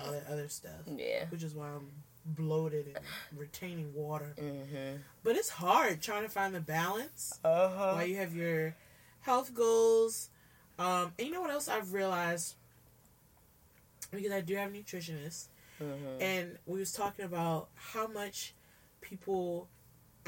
all that other stuff, Yeah. which is why I'm bloated and retaining water. Mm-hmm. But it's hard trying to find the balance Uh huh. while you have your health goals. Um, and you know what else I've realized? Because I do have nutritionists, Mm-hmm. and we was talking about how much people.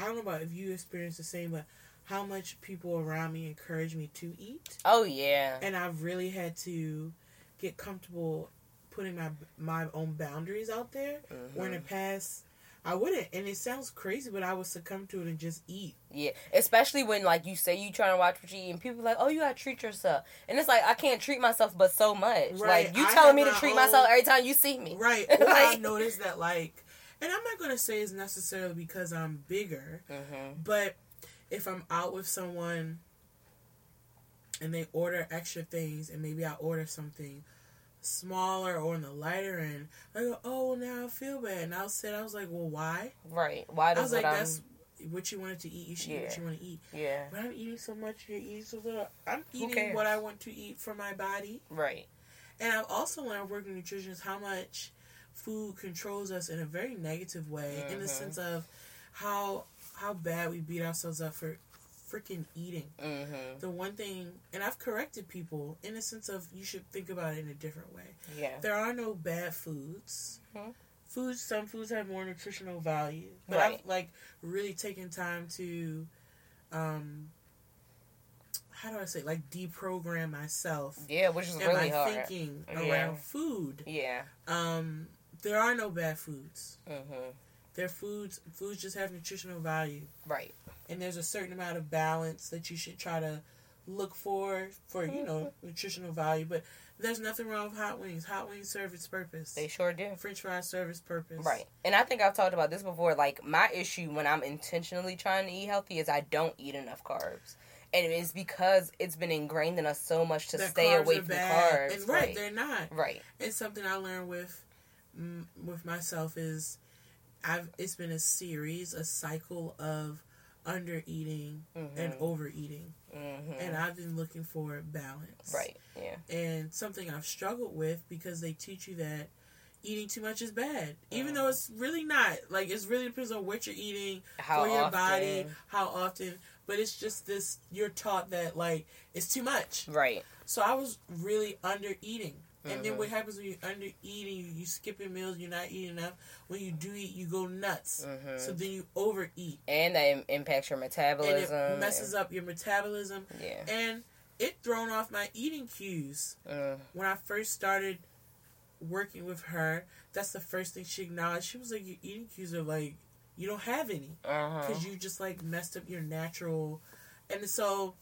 I don't know about if you experience the same, but how much people around me encourage me to eat, Oh yeah. and I've really had to get comfortable putting my my own boundaries out there. Where in the Mhm. past I wouldn't, and it sounds crazy, but I would succumb to it and just eat. Yeah, especially when like you say you trying to watch what you eat, and people like, oh, you gotta treat yourself, and it's like I can't treat myself, but so much. Right, Like you I telling me to treat own- myself every time you see me. Right. Or I noticed that like and I'm not gonna say it's necessarily because I'm bigger, Mm-hmm. but if I'm out with someone and they order extra things and maybe I order something smaller or on the lighter end, I go, Oh well now I feel bad and I'll say I was like, Well why? Right. Why I was like, what That's what you wanted to eat, you should eat what you want to eat. Yeah. But I'm eating so much, you're eating so little. I'm eating what I want to eat for my body. Right. And I've also learned working nutrition how much food controls us in a very negative way, in the Mhm. sense of how how bad we beat ourselves up for freaking eating. Mm-hmm. The one thing, and I've corrected people in the sense of you should think about it in a different way. Yeah. There are no bad foods. Mhm. Foods, some foods have more nutritional value, but Right. I've like really taken time to, um, how do I say, like deprogram myself Yeah, which is and really my hard. thinking Yeah. around food. Yeah. Um, there are no bad foods. Mm-hmm. They're foods. Foods just have nutritional value, Right. and there's a certain amount of balance that you should try to look for for you know Mm-hmm. nutritional value. But there's nothing wrong with hot wings. Hot wings serve its purpose. They sure do. French fries serve its purpose. Right. And I think I've talked about this before. Like, my issue when I'm intentionally trying to eat healthy is I don't eat enough carbs. And it's because it's been ingrained in us so much to That stay away from carbs. And right, right. they're not. Right. It's something I learned with mm, with myself is I've it's been a series, a cycle of under eating Mm-hmm. and overeating. mm-hmm. and I've been looking for balance. Right. Yeah. And something I've struggled with because they teach you that eating too much is bad, even Mhm. though it's really not. Like it really depends on what you're eating How for your often? body, how often. But it's just this: you're taught that like it's too much. Right. So I was really under eating. And then Mhm. what happens when you're under eating? You, you skipping meals. You're not eating enough. When you do eat, you go nuts. Mm-hmm. So then you overeat, and that im- impacts your and metabolism. it messes up your metabolism. and- yeah. And it thrown off my eating cues. Mm. when I first started working with her, that's the first thing she acknowledged. She was like, "Your eating cues are like you don't have any Uh-huh. because you just like messed up your natural." And so,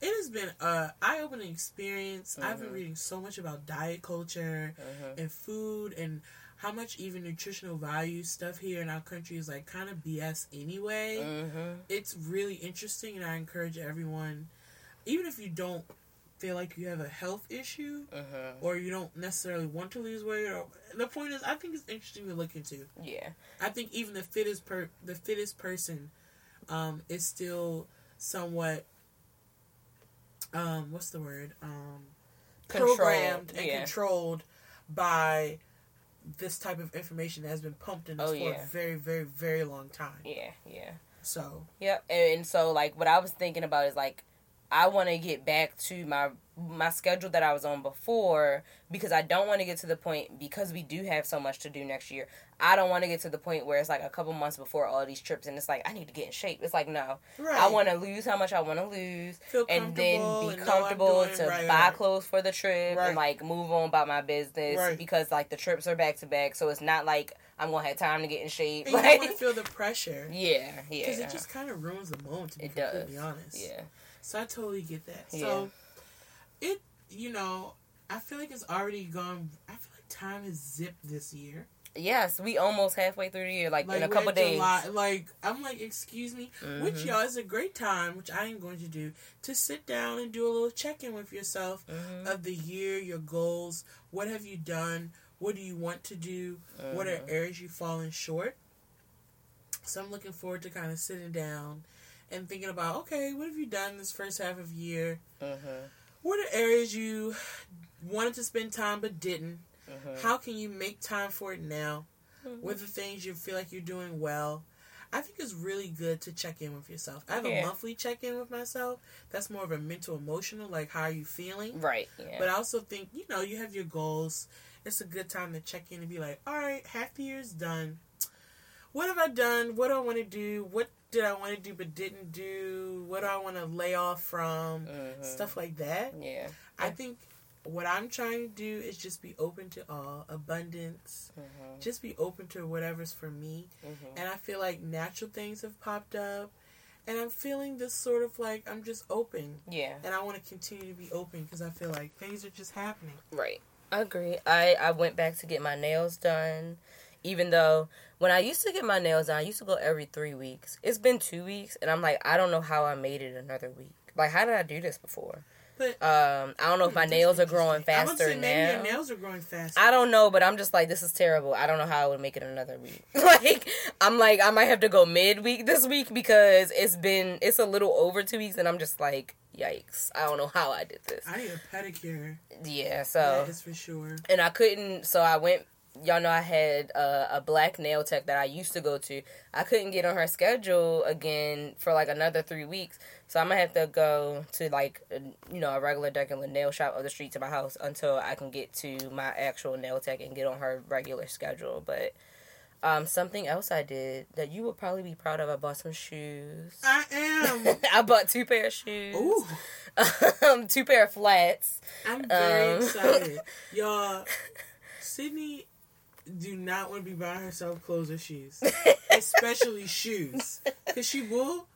it has been a eye opening experience. I've been Mhm. reading so much about diet culture Mhm. and food and how much even nutritional value stuff here in our country is like kind of BS anyway Mhm. it's really interesting and I encourage everyone, even if you don't feel like you have a health issue or you don't necessarily want to lose weight or the point is I think it's interesting to look into. Yeah. I think even the fittest per the fittest person um is still somewhat um what's the word? Um Controlled, programmed and yeah. controlled by this type of information that has been pumped in us Oh, for yeah. a very, very, very long time. Yeah. Yeah. So Yep. And, and so like what I was thinking about is like I want to get back to my my schedule that I was on before because I don't want to get to the point because we do have so much to do next year. I don't want to get to the point where it's like a couple months before all these trips and it's like I need to get in shape. It's like no, Right. I want to lose how much I want to lose and then be comfortable to right, buy right. clothes for the trip and like move on about my business because like the trips are back to back, so it's not like I'm gonna have time to get in shape. And you want to feel the pressure. yeah, yeah. Because it just kind of ruins the moment, to be It does. honest. yeah, So I totally get that. Yeah. So it, you know, I feel like it's already gone. I feel like time has zipped this year. yes. We almost halfway through the year, like, in a couple days. July. Like I'm like, excuse me, which Mhm. y'all is a great time, which I am going to do to sit down and do a little check in with yourself Mhm. of the year, your goals. What have you done? What do you want to do? What are Mhm. areas you've fallen short? So I'm looking forward to kind of sitting down and thinking about, okay, what have you done this first half of year? What are areas you wanted to spend time but didn't? Mhm. How can you make time for it now? Mhm. What are the things you feel like you're doing well? I think it's really good to check in with yourself. I have Yeah. a monthly check in with myself. That's more of a mental emotional, like how are you feeling? Right. Yeah. But I also think, you know, you have your goals. It's a good time to check in and be like, all right, half the year's done. What have I done? What do I want to do? What did I want to do but didn't do? What do I want to lay off from? Mhm. Stuff like that. Yeah. I think what I'm trying to do is just be open to all abundance. Mhm. Just be open to whatever's for me. Mhm. And I feel like natural things have popped up. And I'm feeling this sort of like I'm just open. Yeah. And I want to continue to be open because I feel like things are just happening. Right. I agree. I I went back to get my nails done, even though when I used to get my nails done, I used to go every three weeks. It's been two weeks, and I'm like, I don't know how I made it another week. Like, how did I do this before? But Um, I don't know if my nails are growing interesting. I would faster say maybe now. your nails are growing faster. I don't know, but I'm just like, this is terrible. I don't know how I would make it another week. like, I'm like, I might have to go midweek this week because it's been, it's a little over two weeks, and I'm just like, yikes. I don't know how I did this. I need a pedicure. Yeah, so. that is for sure. and I couldn't. So I went. Y'all know I had uh, a black nail tech that I used to go to. I couldn't get on her schedule again for like another three weeks. So I'm gonna have to go to like you know a regular regular nail shop up the street to my house until I can get to my actual nail tech and get on her regular schedule. But um, something else I did that you would probably be proud of. I bought some shoes. I am. I bought two pair of shoes. Ooh, um, two pair of flats. I'm very Um. excited. Y'all, Sydney do not want to be buying herself clothes or shoes. Especially shoes. Because she will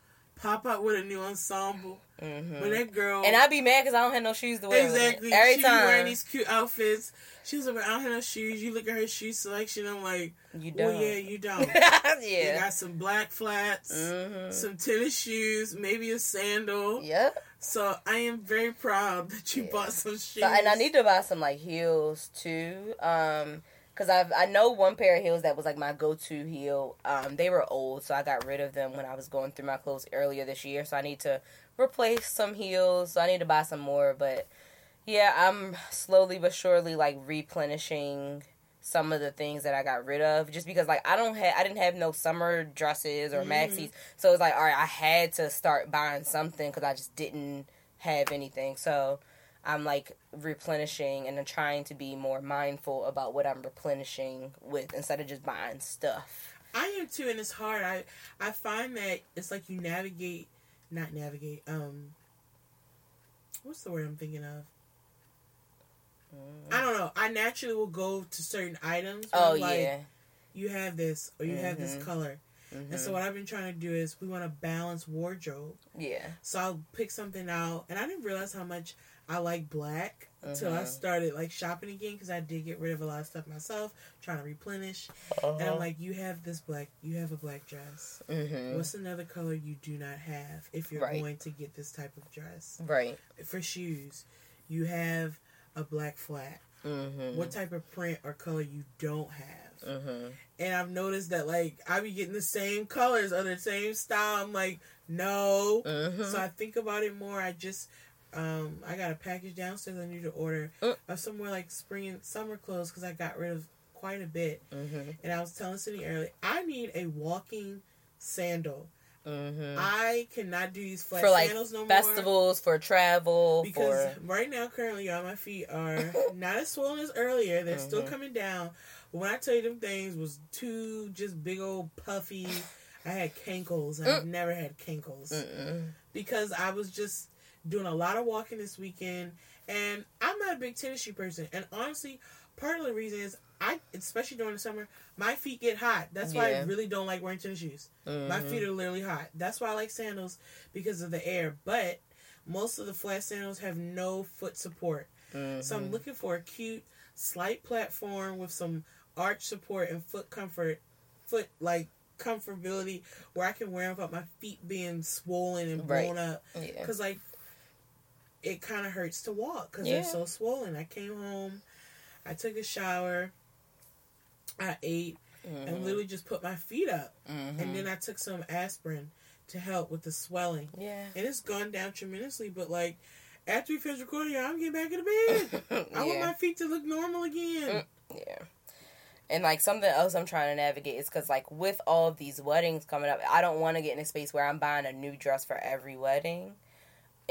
pop out with a new ensemble. hmm But that girl... And I'd be mad because I don't have no shoes to wear. Exactly. Every she be wearing time. these cute outfits. She was like, I don't have no shoes. You look at her shoe selection. I'm like, You don't. yeah, you don't. yeah, You got some black flats, hmm some tennis shoes, maybe a sandal. Yep. So I am very proud that you Yeah. bought some shoes. So, and I need to buy some like heels too. Um, cause I I know one pair of heels that was like my go to heel. Um, they were old, so I got rid of them when I was going through my clothes earlier this year. So I need to replace some heels. So I need to buy some more. But yeah, I'm slowly but surely like replenishing some of the things that I got rid of just because like I don't have I didn't have no summer dresses or Mhm. maxis so it's like all right I had to start buying something because I just didn't have anything so I'm like replenishing and I'm trying to be more mindful about what I'm replenishing with instead of just buying stuff I am too, and it's hard. I I find that it's like you navigate, not navigate. Um, what's the word I'm thinking of? I don't know. I naturally will go to certain items. oh like, yeah you have this or you have this Mhm. color, Mhm. and so what I've been trying to do is we want to balance wardrobe. yeah So I'll pick something out, and I didn't realize how much I like black until I Mhm. started like shopping again because I did get rid of a lot of stuff myself, trying to replenish. Uh-huh. And I'm like, you have this black, you have a black dress. Mhm. What's another color you do not have if you're Right. going to get this type of dress? right For shoes, you have a black flat. mm-hmm. What type of print or color you don't have? mm-hmm. And I've noticed that like I be getting the same colors or the same style. I'm like, no. Mm-hmm. So I think about it more. I just um I got a package downstairs I need to order Mm. of somewhere like spring and summer clothes because I got rid of quite a bit. mm-hmm. And I was telling Cindy earlier, I need a walking sandal. Mm-hmm. I cannot do these flat For like sandals no more. festivals, for travel, Because for right now, currently, y'all, my feet are not as swollen as earlier. They're still Mhm. coming down. But when I tell you them things was two just big old puffy, I had cankles, I've never had cankles Mm-mm. because I was just doing a lot of walking this weekend, and I'm not a big tennis shoe person. And honestly, part of the reason is I, especially during the summer, my feet get hot. That's why I really don't like wearing tennis shoes. My Mhm. feet are literally hot. That's why I like sandals because of the air. But most of the flat sandals have no foot support. So I'm Mhm. looking for a cute, slight platform with some arch support and foot comfort, foot like comfortability where I can wear them without my feet being swollen and Right. blown up. yeah. Because like it kind of hurts to walk because Yeah. they're so swollen. I came home, I took a shower, I ate, and Mhm. literally just put my feet up. Mhm. And then I took some aspirin to help with the swelling. yeah. And it's gone down tremendously, but like after we finish recording, I'm getting back in the bed. I want my feet to look normal again. Yeah. And like something else I'm trying to navigate is because like with all of these weddings coming up, I don't want to get in a space where I'm buying a new dress for every wedding.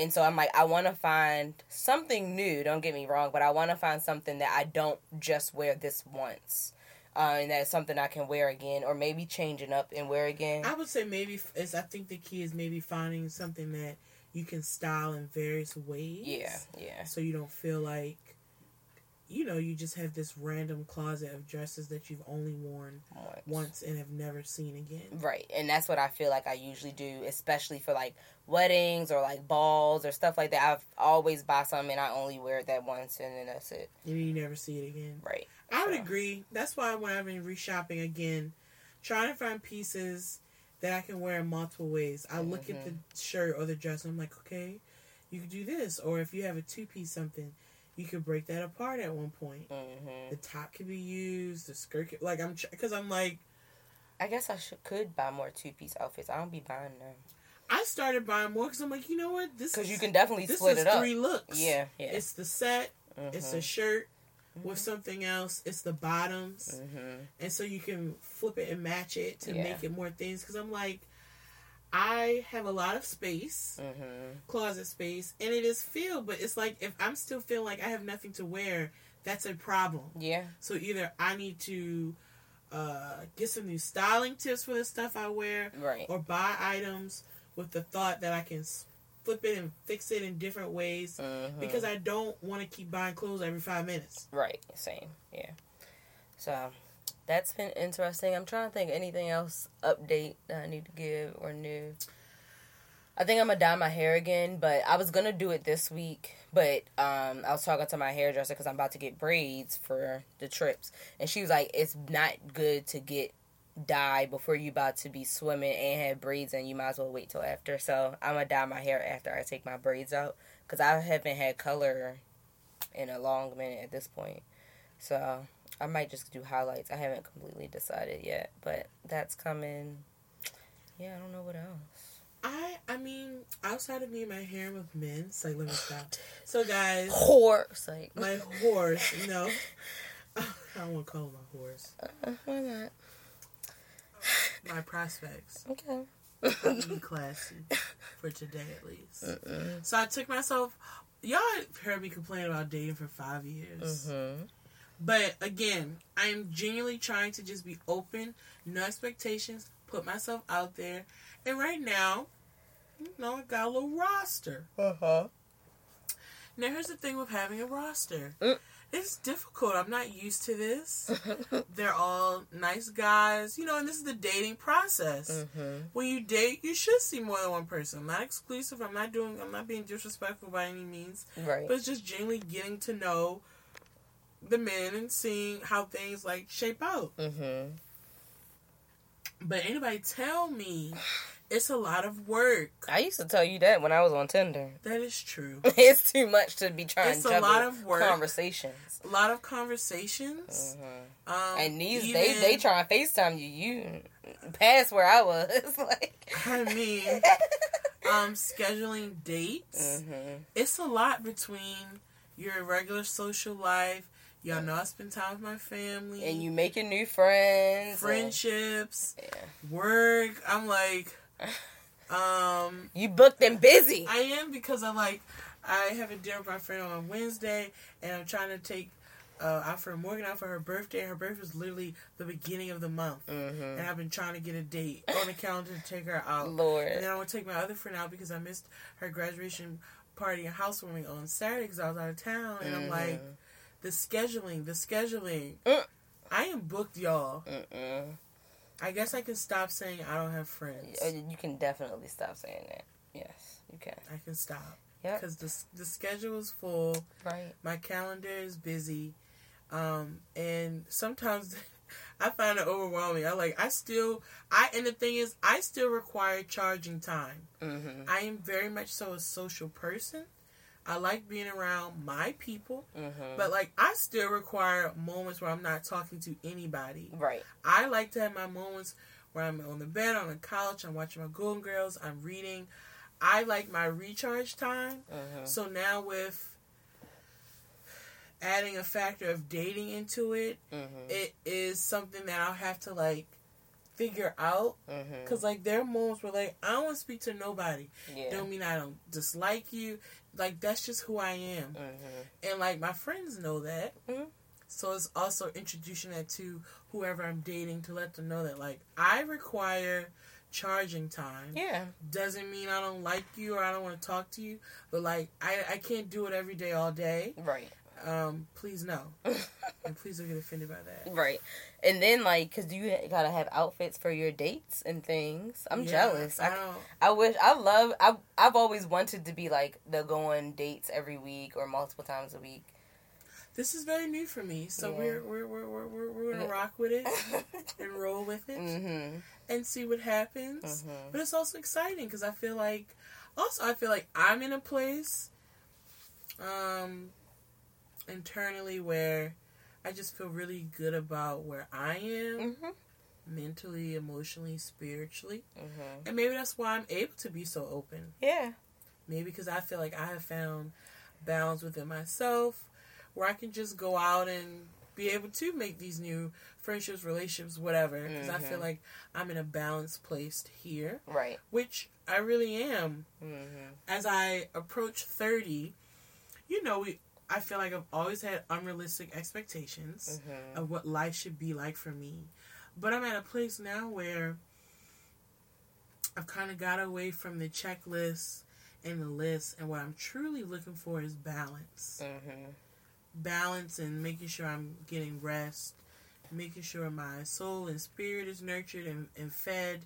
And so I'm like, I want to find something new. Don't get me wrong, but I want to find something that I don't just wear this once, uh, and that's something I can wear again, or maybe changing up and wear again. I would say maybe is I think the key is maybe finding something that you can style in various ways. yeah, yeah, So you don't feel like you know, you just have this random closet of dresses that you've only worn once. once and have never seen again. Right, and that's what I feel like I usually do, especially for like weddings or like balls or stuff like that. I've always buy something and I only wear it that once, and then that's it. And you never see it again. Right. I would So- agree. That's why when I've been reshopping again, trying to find pieces that I can wear in multiple ways. I look at the mm-hmm. shirt or the dress and I'm like, okay, you could do this. Or if you have a two piece something, you could break that apart at one point. hmm The top could be used, the skirt could, like I'm, because I'm like, I guess I should could buy more two piece outfits. I don't be buying them I started buying more because I'm like, you know what, this because you can definitely this split is it up. three looks. Yeah, yeah. It's the set, it's Mhm. a shirt with something else, it's the bottoms. Mhm. and so you can flip it and match it to Yeah. make it more things because i'm like i have a lot of space Mhm. closet space and it is filled but it's like if i'm still feeling like i have nothing to wear that's a problem Yeah. so either i need to uh, get some new styling tips for the stuff i wear Right. or buy items with the thought that i can flip it and fix it in different ways Mhm. because i don't want to keep buying clothes every five minutes Right. Same. Yeah. So that's been interesting. I'm trying to think anything else update that I need to give or new. I think I'm gonna dye my hair again, but I was gonna do it this week. But um, I was talking to my hairdresser because I'm about to get braids for the trips, and she was like, "It's not good to get dye before you about to be swimming and have braids, and you might as well wait till after." So I'm gonna dye my hair after I take my braids out because I haven't had color in a long minute at this point. So I might just do highlights. I haven't completely decided yet, but that's coming. Yeah, I don't know what else. I I mean, outside of me and my hair with men, like let me stop. So guys, Horse, like my horse, no. I don't want to call them my horse. uh, why not? My prospects. Okay. Be classy for today at least. Mm-mm. So I took myself. Y'all heard me complain about dating for five years, Mhm. But again, I'm genuinely trying to just be open, no expectations, put myself out there, and right now, you know, I got a little roster. Uh huh. Now here's the thing with having a roster. Mm. It's difficult. I'm not used to this. They're all nice guys, you know, and this is the dating process. Mhm. When you date, you should see more than one person. I'm not exclusive. I'm not doing. I'm not being disrespectful by any means. Right. But it's just genuinely getting to know the men and seeing how things like shape out. Mhm. But anybody tell me it's a lot of work. I used to tell you that when I was on Tinder. That is true. it's too much to be trying It's to a lot of work. conversations. A lot of conversations. Mhm. Um, And these even- they they try and FaceTime you. You past where I was. like I mean, um, scheduling dates. Mhm. It's a lot between your regular social life. Y'all know I spend time with my family. And you making new friends. and- friendships, yeah. work. I'm like, Um, you booked and busy. I am because I like I have a dinner with my friend on Wednesday, and I'm trying to take uh, out for Morgan out for her birthday. Her birthday was literally the beginning of the month, hmm and I've been trying to get a date on the calendar to take her out. Lord. And then I want to take my other friend out because I missed her graduation party and housewarming on Saturday because I was out of town, and I'm like, Mhm. The scheduling, the scheduling. Mm. I am booked, y'all. Mm-mm. I guess I can stop saying I don't have friends. Uh, You can definitely stop saying that. Yes, you can. I can stop Yep. because the the schedule is full. Right. my calendar is busy um and sometimes i find it overwhelming i like i still i and the thing is i still require charging time Mm-hmm. i am very much so a social person i like being around my people Mm-hmm. but like i still require moments where i'm not talking to anybody right. i like to have my moments where i'm on the bed on the couch i'm watching my golden girls i'm reading i like my recharge time Mm-hmm. so now with adding a factor of dating into it, Mm-hmm. it is something that I'll have to like figure out. Mm-hmm. Cause like there are moments where like I don't want to speak to nobody. Yeah. Don't mean I don't dislike you. Like that's just who I am. Mm-hmm. And like my friends know that. Mhm. So it's also introducing that to whoever I'm dating to let them know that like I require charging time. Yeah. Doesn't mean I don't like you or I don't want to talk to you, but like I I can't do it every day all day. Right. Um, please no, and please don't get offended by that. right. And then like, cause you gotta have outfits for your dates and things. I'm Yeah, jealous. I I. I wish I love. I I've always wanted to be like the going dates every week or multiple times a week. This is very new for me, so Yeah. we're, we're we're we're we're we're gonna rock with it and roll with it mm-hmm. and see what happens. Mm-hmm. But it's also exciting because I feel like, also I feel like I'm in a place, um, internally where I just feel really good about where I am Mm-hmm. mentally, emotionally, spiritually, Mm-hmm. and maybe that's why I'm able to be so open. Yeah. Maybe because I feel like I have found balance within myself where I can just go out and be able to make these new friendships, relationships, whatever. Because I feel Mhm. like I'm in a balanced place here, Right. which I really am. Mm-hmm. As I approach 30, you know, we. I feel like I've always had unrealistic expectations Mm-hmm. of what life should be like for me. But I'm at a place now where I've kind of got away from the checklist and the list, and what I'm truly looking for is balance. Mm-hmm. Balance and making sure I'm getting rest, making sure my soul and spirit is nurtured and, and fed,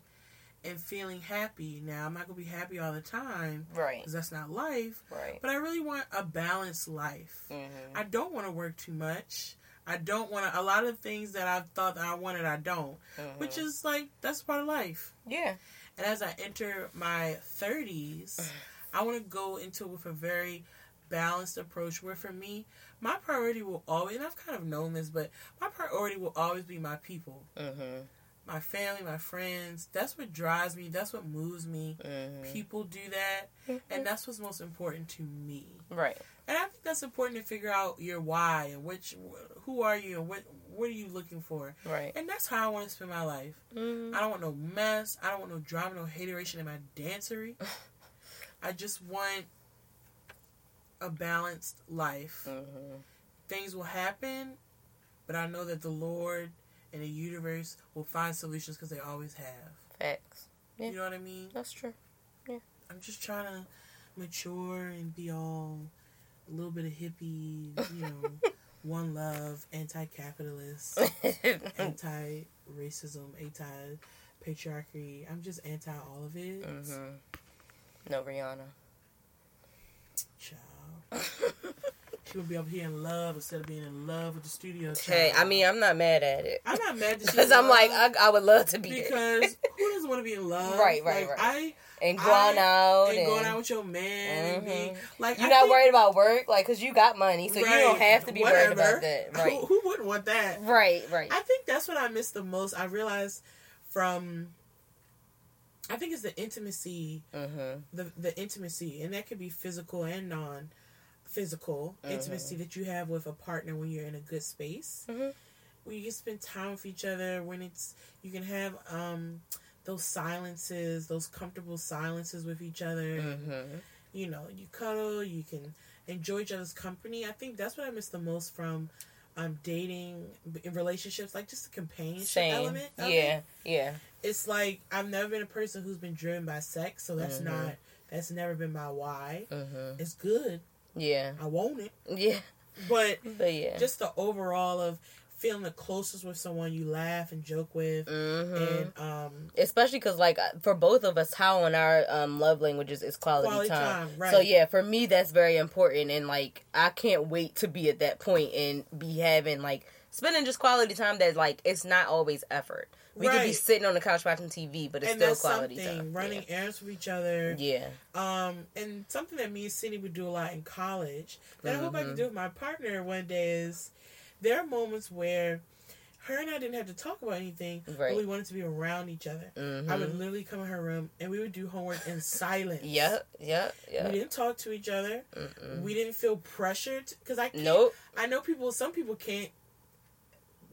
and feeling happy. Now, I'm not going to be happy all the time Right. because that's not life, Right. but I really want a balanced life. Mm-hmm. I don't want to work too much. I don't want to. A lot of things that I thought that I wanted, I don't. Mm-hmm. Which is like that's part of life. yeah. And as I enter my thirties, I want to go into it with a very balanced approach. Where for me, my priority will always, and I've kind of known this, but my priority will always be my people, Mm-hmm. My family, my friends. That's what drives me. That's what moves me. Mm-hmm. People do that, and that's what's most important to me. Right. And I think that's important to figure out your why and which, who are you and what what are you looking for. Right. And that's how I want to spend my life. Mm-hmm. I don't want no mess. I don't want no drama, no hateration in my dancery. I just want a balanced life. Mm-hmm. Things will happen, but I know that the Lord and the universe will find solutions because they always have. Facts. Yeah. You know what I mean? That's true. Yeah. I'm just trying to mature and be all a little bit of hippie, you know, one love, anti-capitalist, anti-racism, anti-patriarchy. I'm just anti all of it. mm-hmm. No Rihanna. Child. Would be up here in love instead of being in love with the studio. Hey. I mean, I'm not mad at it. I'm not mad Because I'm like, I, I would love to be because who doesn't want to be in love? Right, right, Like, right. I and going I- out and and, going out with your man and being like you're I not think- worried about work, like, cause you got money, so you don't have to be worried about that. Right, Who, who wouldn't want that? right, right. I think that's what I miss the most. I realized from, I think it's the intimacy, Mm-hmm. the the intimacy, and that could be physical and non physical Mhm. intimacy that you have with a partner when you're in a good space. Mhm. When you can spend time with each other, when it's you can have um those silences, those comfortable silences with each other. Mm-hmm. You know, you cuddle, you can enjoy each other's company. I think that's what I miss the most from um, dating in relationships, like just the companionship Same. element. of Yeah. it. Yeah. It's like I've never been a person who's been driven by sex, so that's Mhm. not that's never been my why. Mm-hmm. It's good. Yeah. I want it. Yeah. But But yeah. just the overall of feeling the closest with someone you laugh and joke with mm-hmm. and um especially because like for both of us how in our um love languages is quality, quality time. time, right. so yeah for me that's very important and like i can't wait to be at that point and be having like spending just quality time that like it's not always effort we could be sitting on the couch watching tv but it's and still quality something time running errands for each other yeah, um and something that me and Cindy would do a lot in college that I hope I can do with my partner one day is there are moments where her and I didn't have to talk about anything but we wanted to be around each other mm-hmm. I would literally come in her room and we would do homework in silence yep yep yep. we didn't talk to each other Mm-mm. we didn't feel pressured because I can't nope I know people. Some people can't.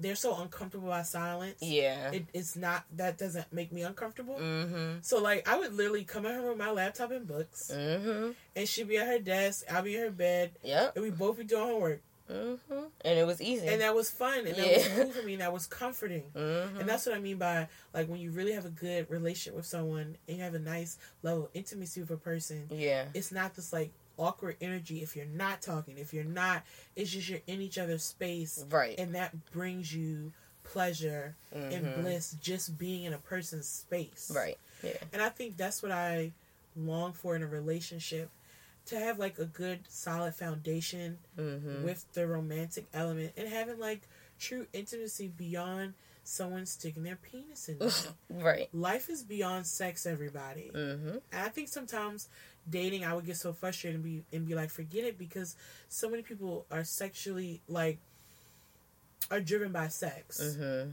They're so uncomfortable by silence. yeah It, it's not. That doesn't make me uncomfortable. mm-hmm So like, I would literally come in her room, with my laptop and books, mm-hmm and she'd be at her desk. I'll be in her bed, yep and we both be doing homework. mm-hmm and it was easy And that was fun, and that was cool for me, and that was comforting. mm-hmm. And that's what I mean by like when you really have a good relationship with someone, and you have a nice level of intimacy with a person. yeah It's not this like awkward energy if you're not talking, if you're not. It's just you're in each other's space. right and that brings you pleasure Mhm. and bliss just being in a person's space. right yeah And I think that's what I long for in a relationship to have like a good solid foundation mm-hmm. with the romantic element and having like true intimacy beyond someone sticking their penis in right Life is beyond sex, everybody. mm-hmm And I think sometimes dating, I would get so frustrated and be and be like, forget it, because so many people are sexually like are driven by sex, mm-hmm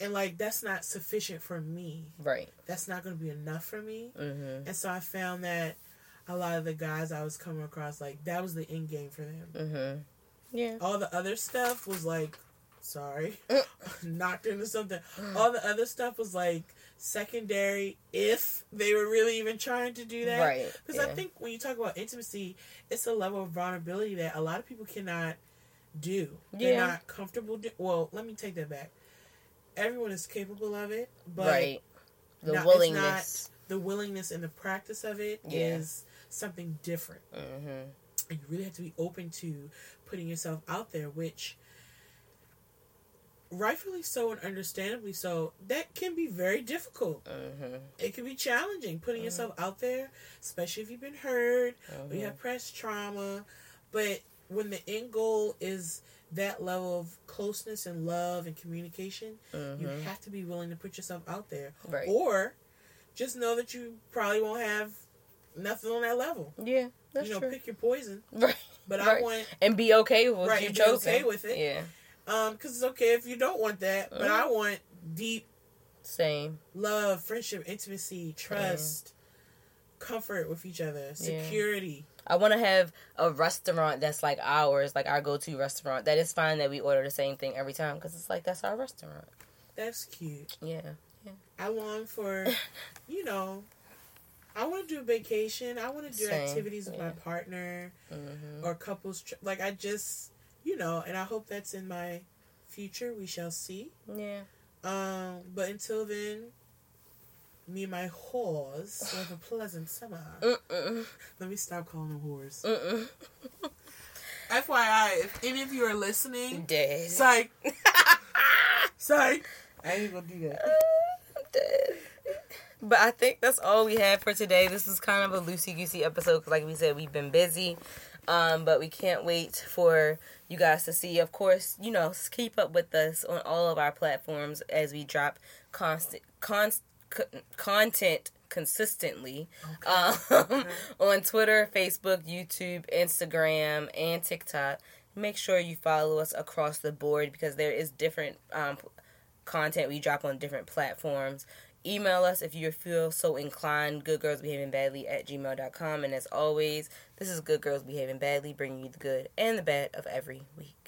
and like that's not sufficient for me. right That's not going to be enough for me. mm-hmm And so I found that a lot of the guys I was coming across, like that was the end game for them. Mm-hmm. Yeah. All the other stuff was like, sorry, Mm. knocked into something. All the other stuff was like secondary if they were really even trying to do that. Right. Because I think when you talk about intimacy, it's a level of vulnerability that a lot of people cannot do. They're Yeah. not comfortable. Do- well, let me take that back. Everyone is capable of it, but right. The not- willingness. the willingness and the practice of it is Yeah. something different. Mm-hmm. And you really have to be open to putting yourself out there, which rightfully so and understandably so, that can be very difficult. Mm-hmm. It can be challenging putting Mhm. yourself out there, especially if you've been hurt or Mm-hmm. you have pressed trauma. But when the end goal is that level of closeness and love and communication, you Mm-hmm. have to be willing to put yourself out there. Right. Or just know that you probably won't have nothing on that level. yeah. That's you know, true. pick your poison. right. But I want And be okay with Right, you and okay with it. Yeah. Um because it's okay if you don't want that, but. I want deep Same. love, friendship, intimacy, trust, comfort with each other, security. I want to have a restaurant that's like ours, like our go-to restaurant. That is fine that we order the same thing every time because it's like that's our restaurant. That's cute. Yeah. yeah. I long for, you know, I want to do a vacation. I want to do Same, activities with my partner Mm-hmm. or couples. Tri- like I just, you know, and I hope that's in my future. We shall see. Yeah. Um, but until then, me and my whores have a pleasant summer. Mm-mm. Let me stop calling them whores. Mm-mm. FYI, if any of you are listening, Dead. psych, psych. I ain't gonna do that. I'm dead. But I think that's all we have for today. This is kind of a loosey goosey episode because, like we said, we've been busy. Um, but we can't wait for you guys to see. Of course, you know, keep up with us on all of our platforms as we drop constant, const, co- content consistently um, on Twitter, Facebook, YouTube, Instagram, and TikTok. Make sure you follow us across the board because there is different um, content we drop on different platforms. Email us if you feel so inclined, goodgirlsbehavingbadly at gmail.com. And as always, this is Good Girls Behaving Badly, bringing you the good and the bad of every week.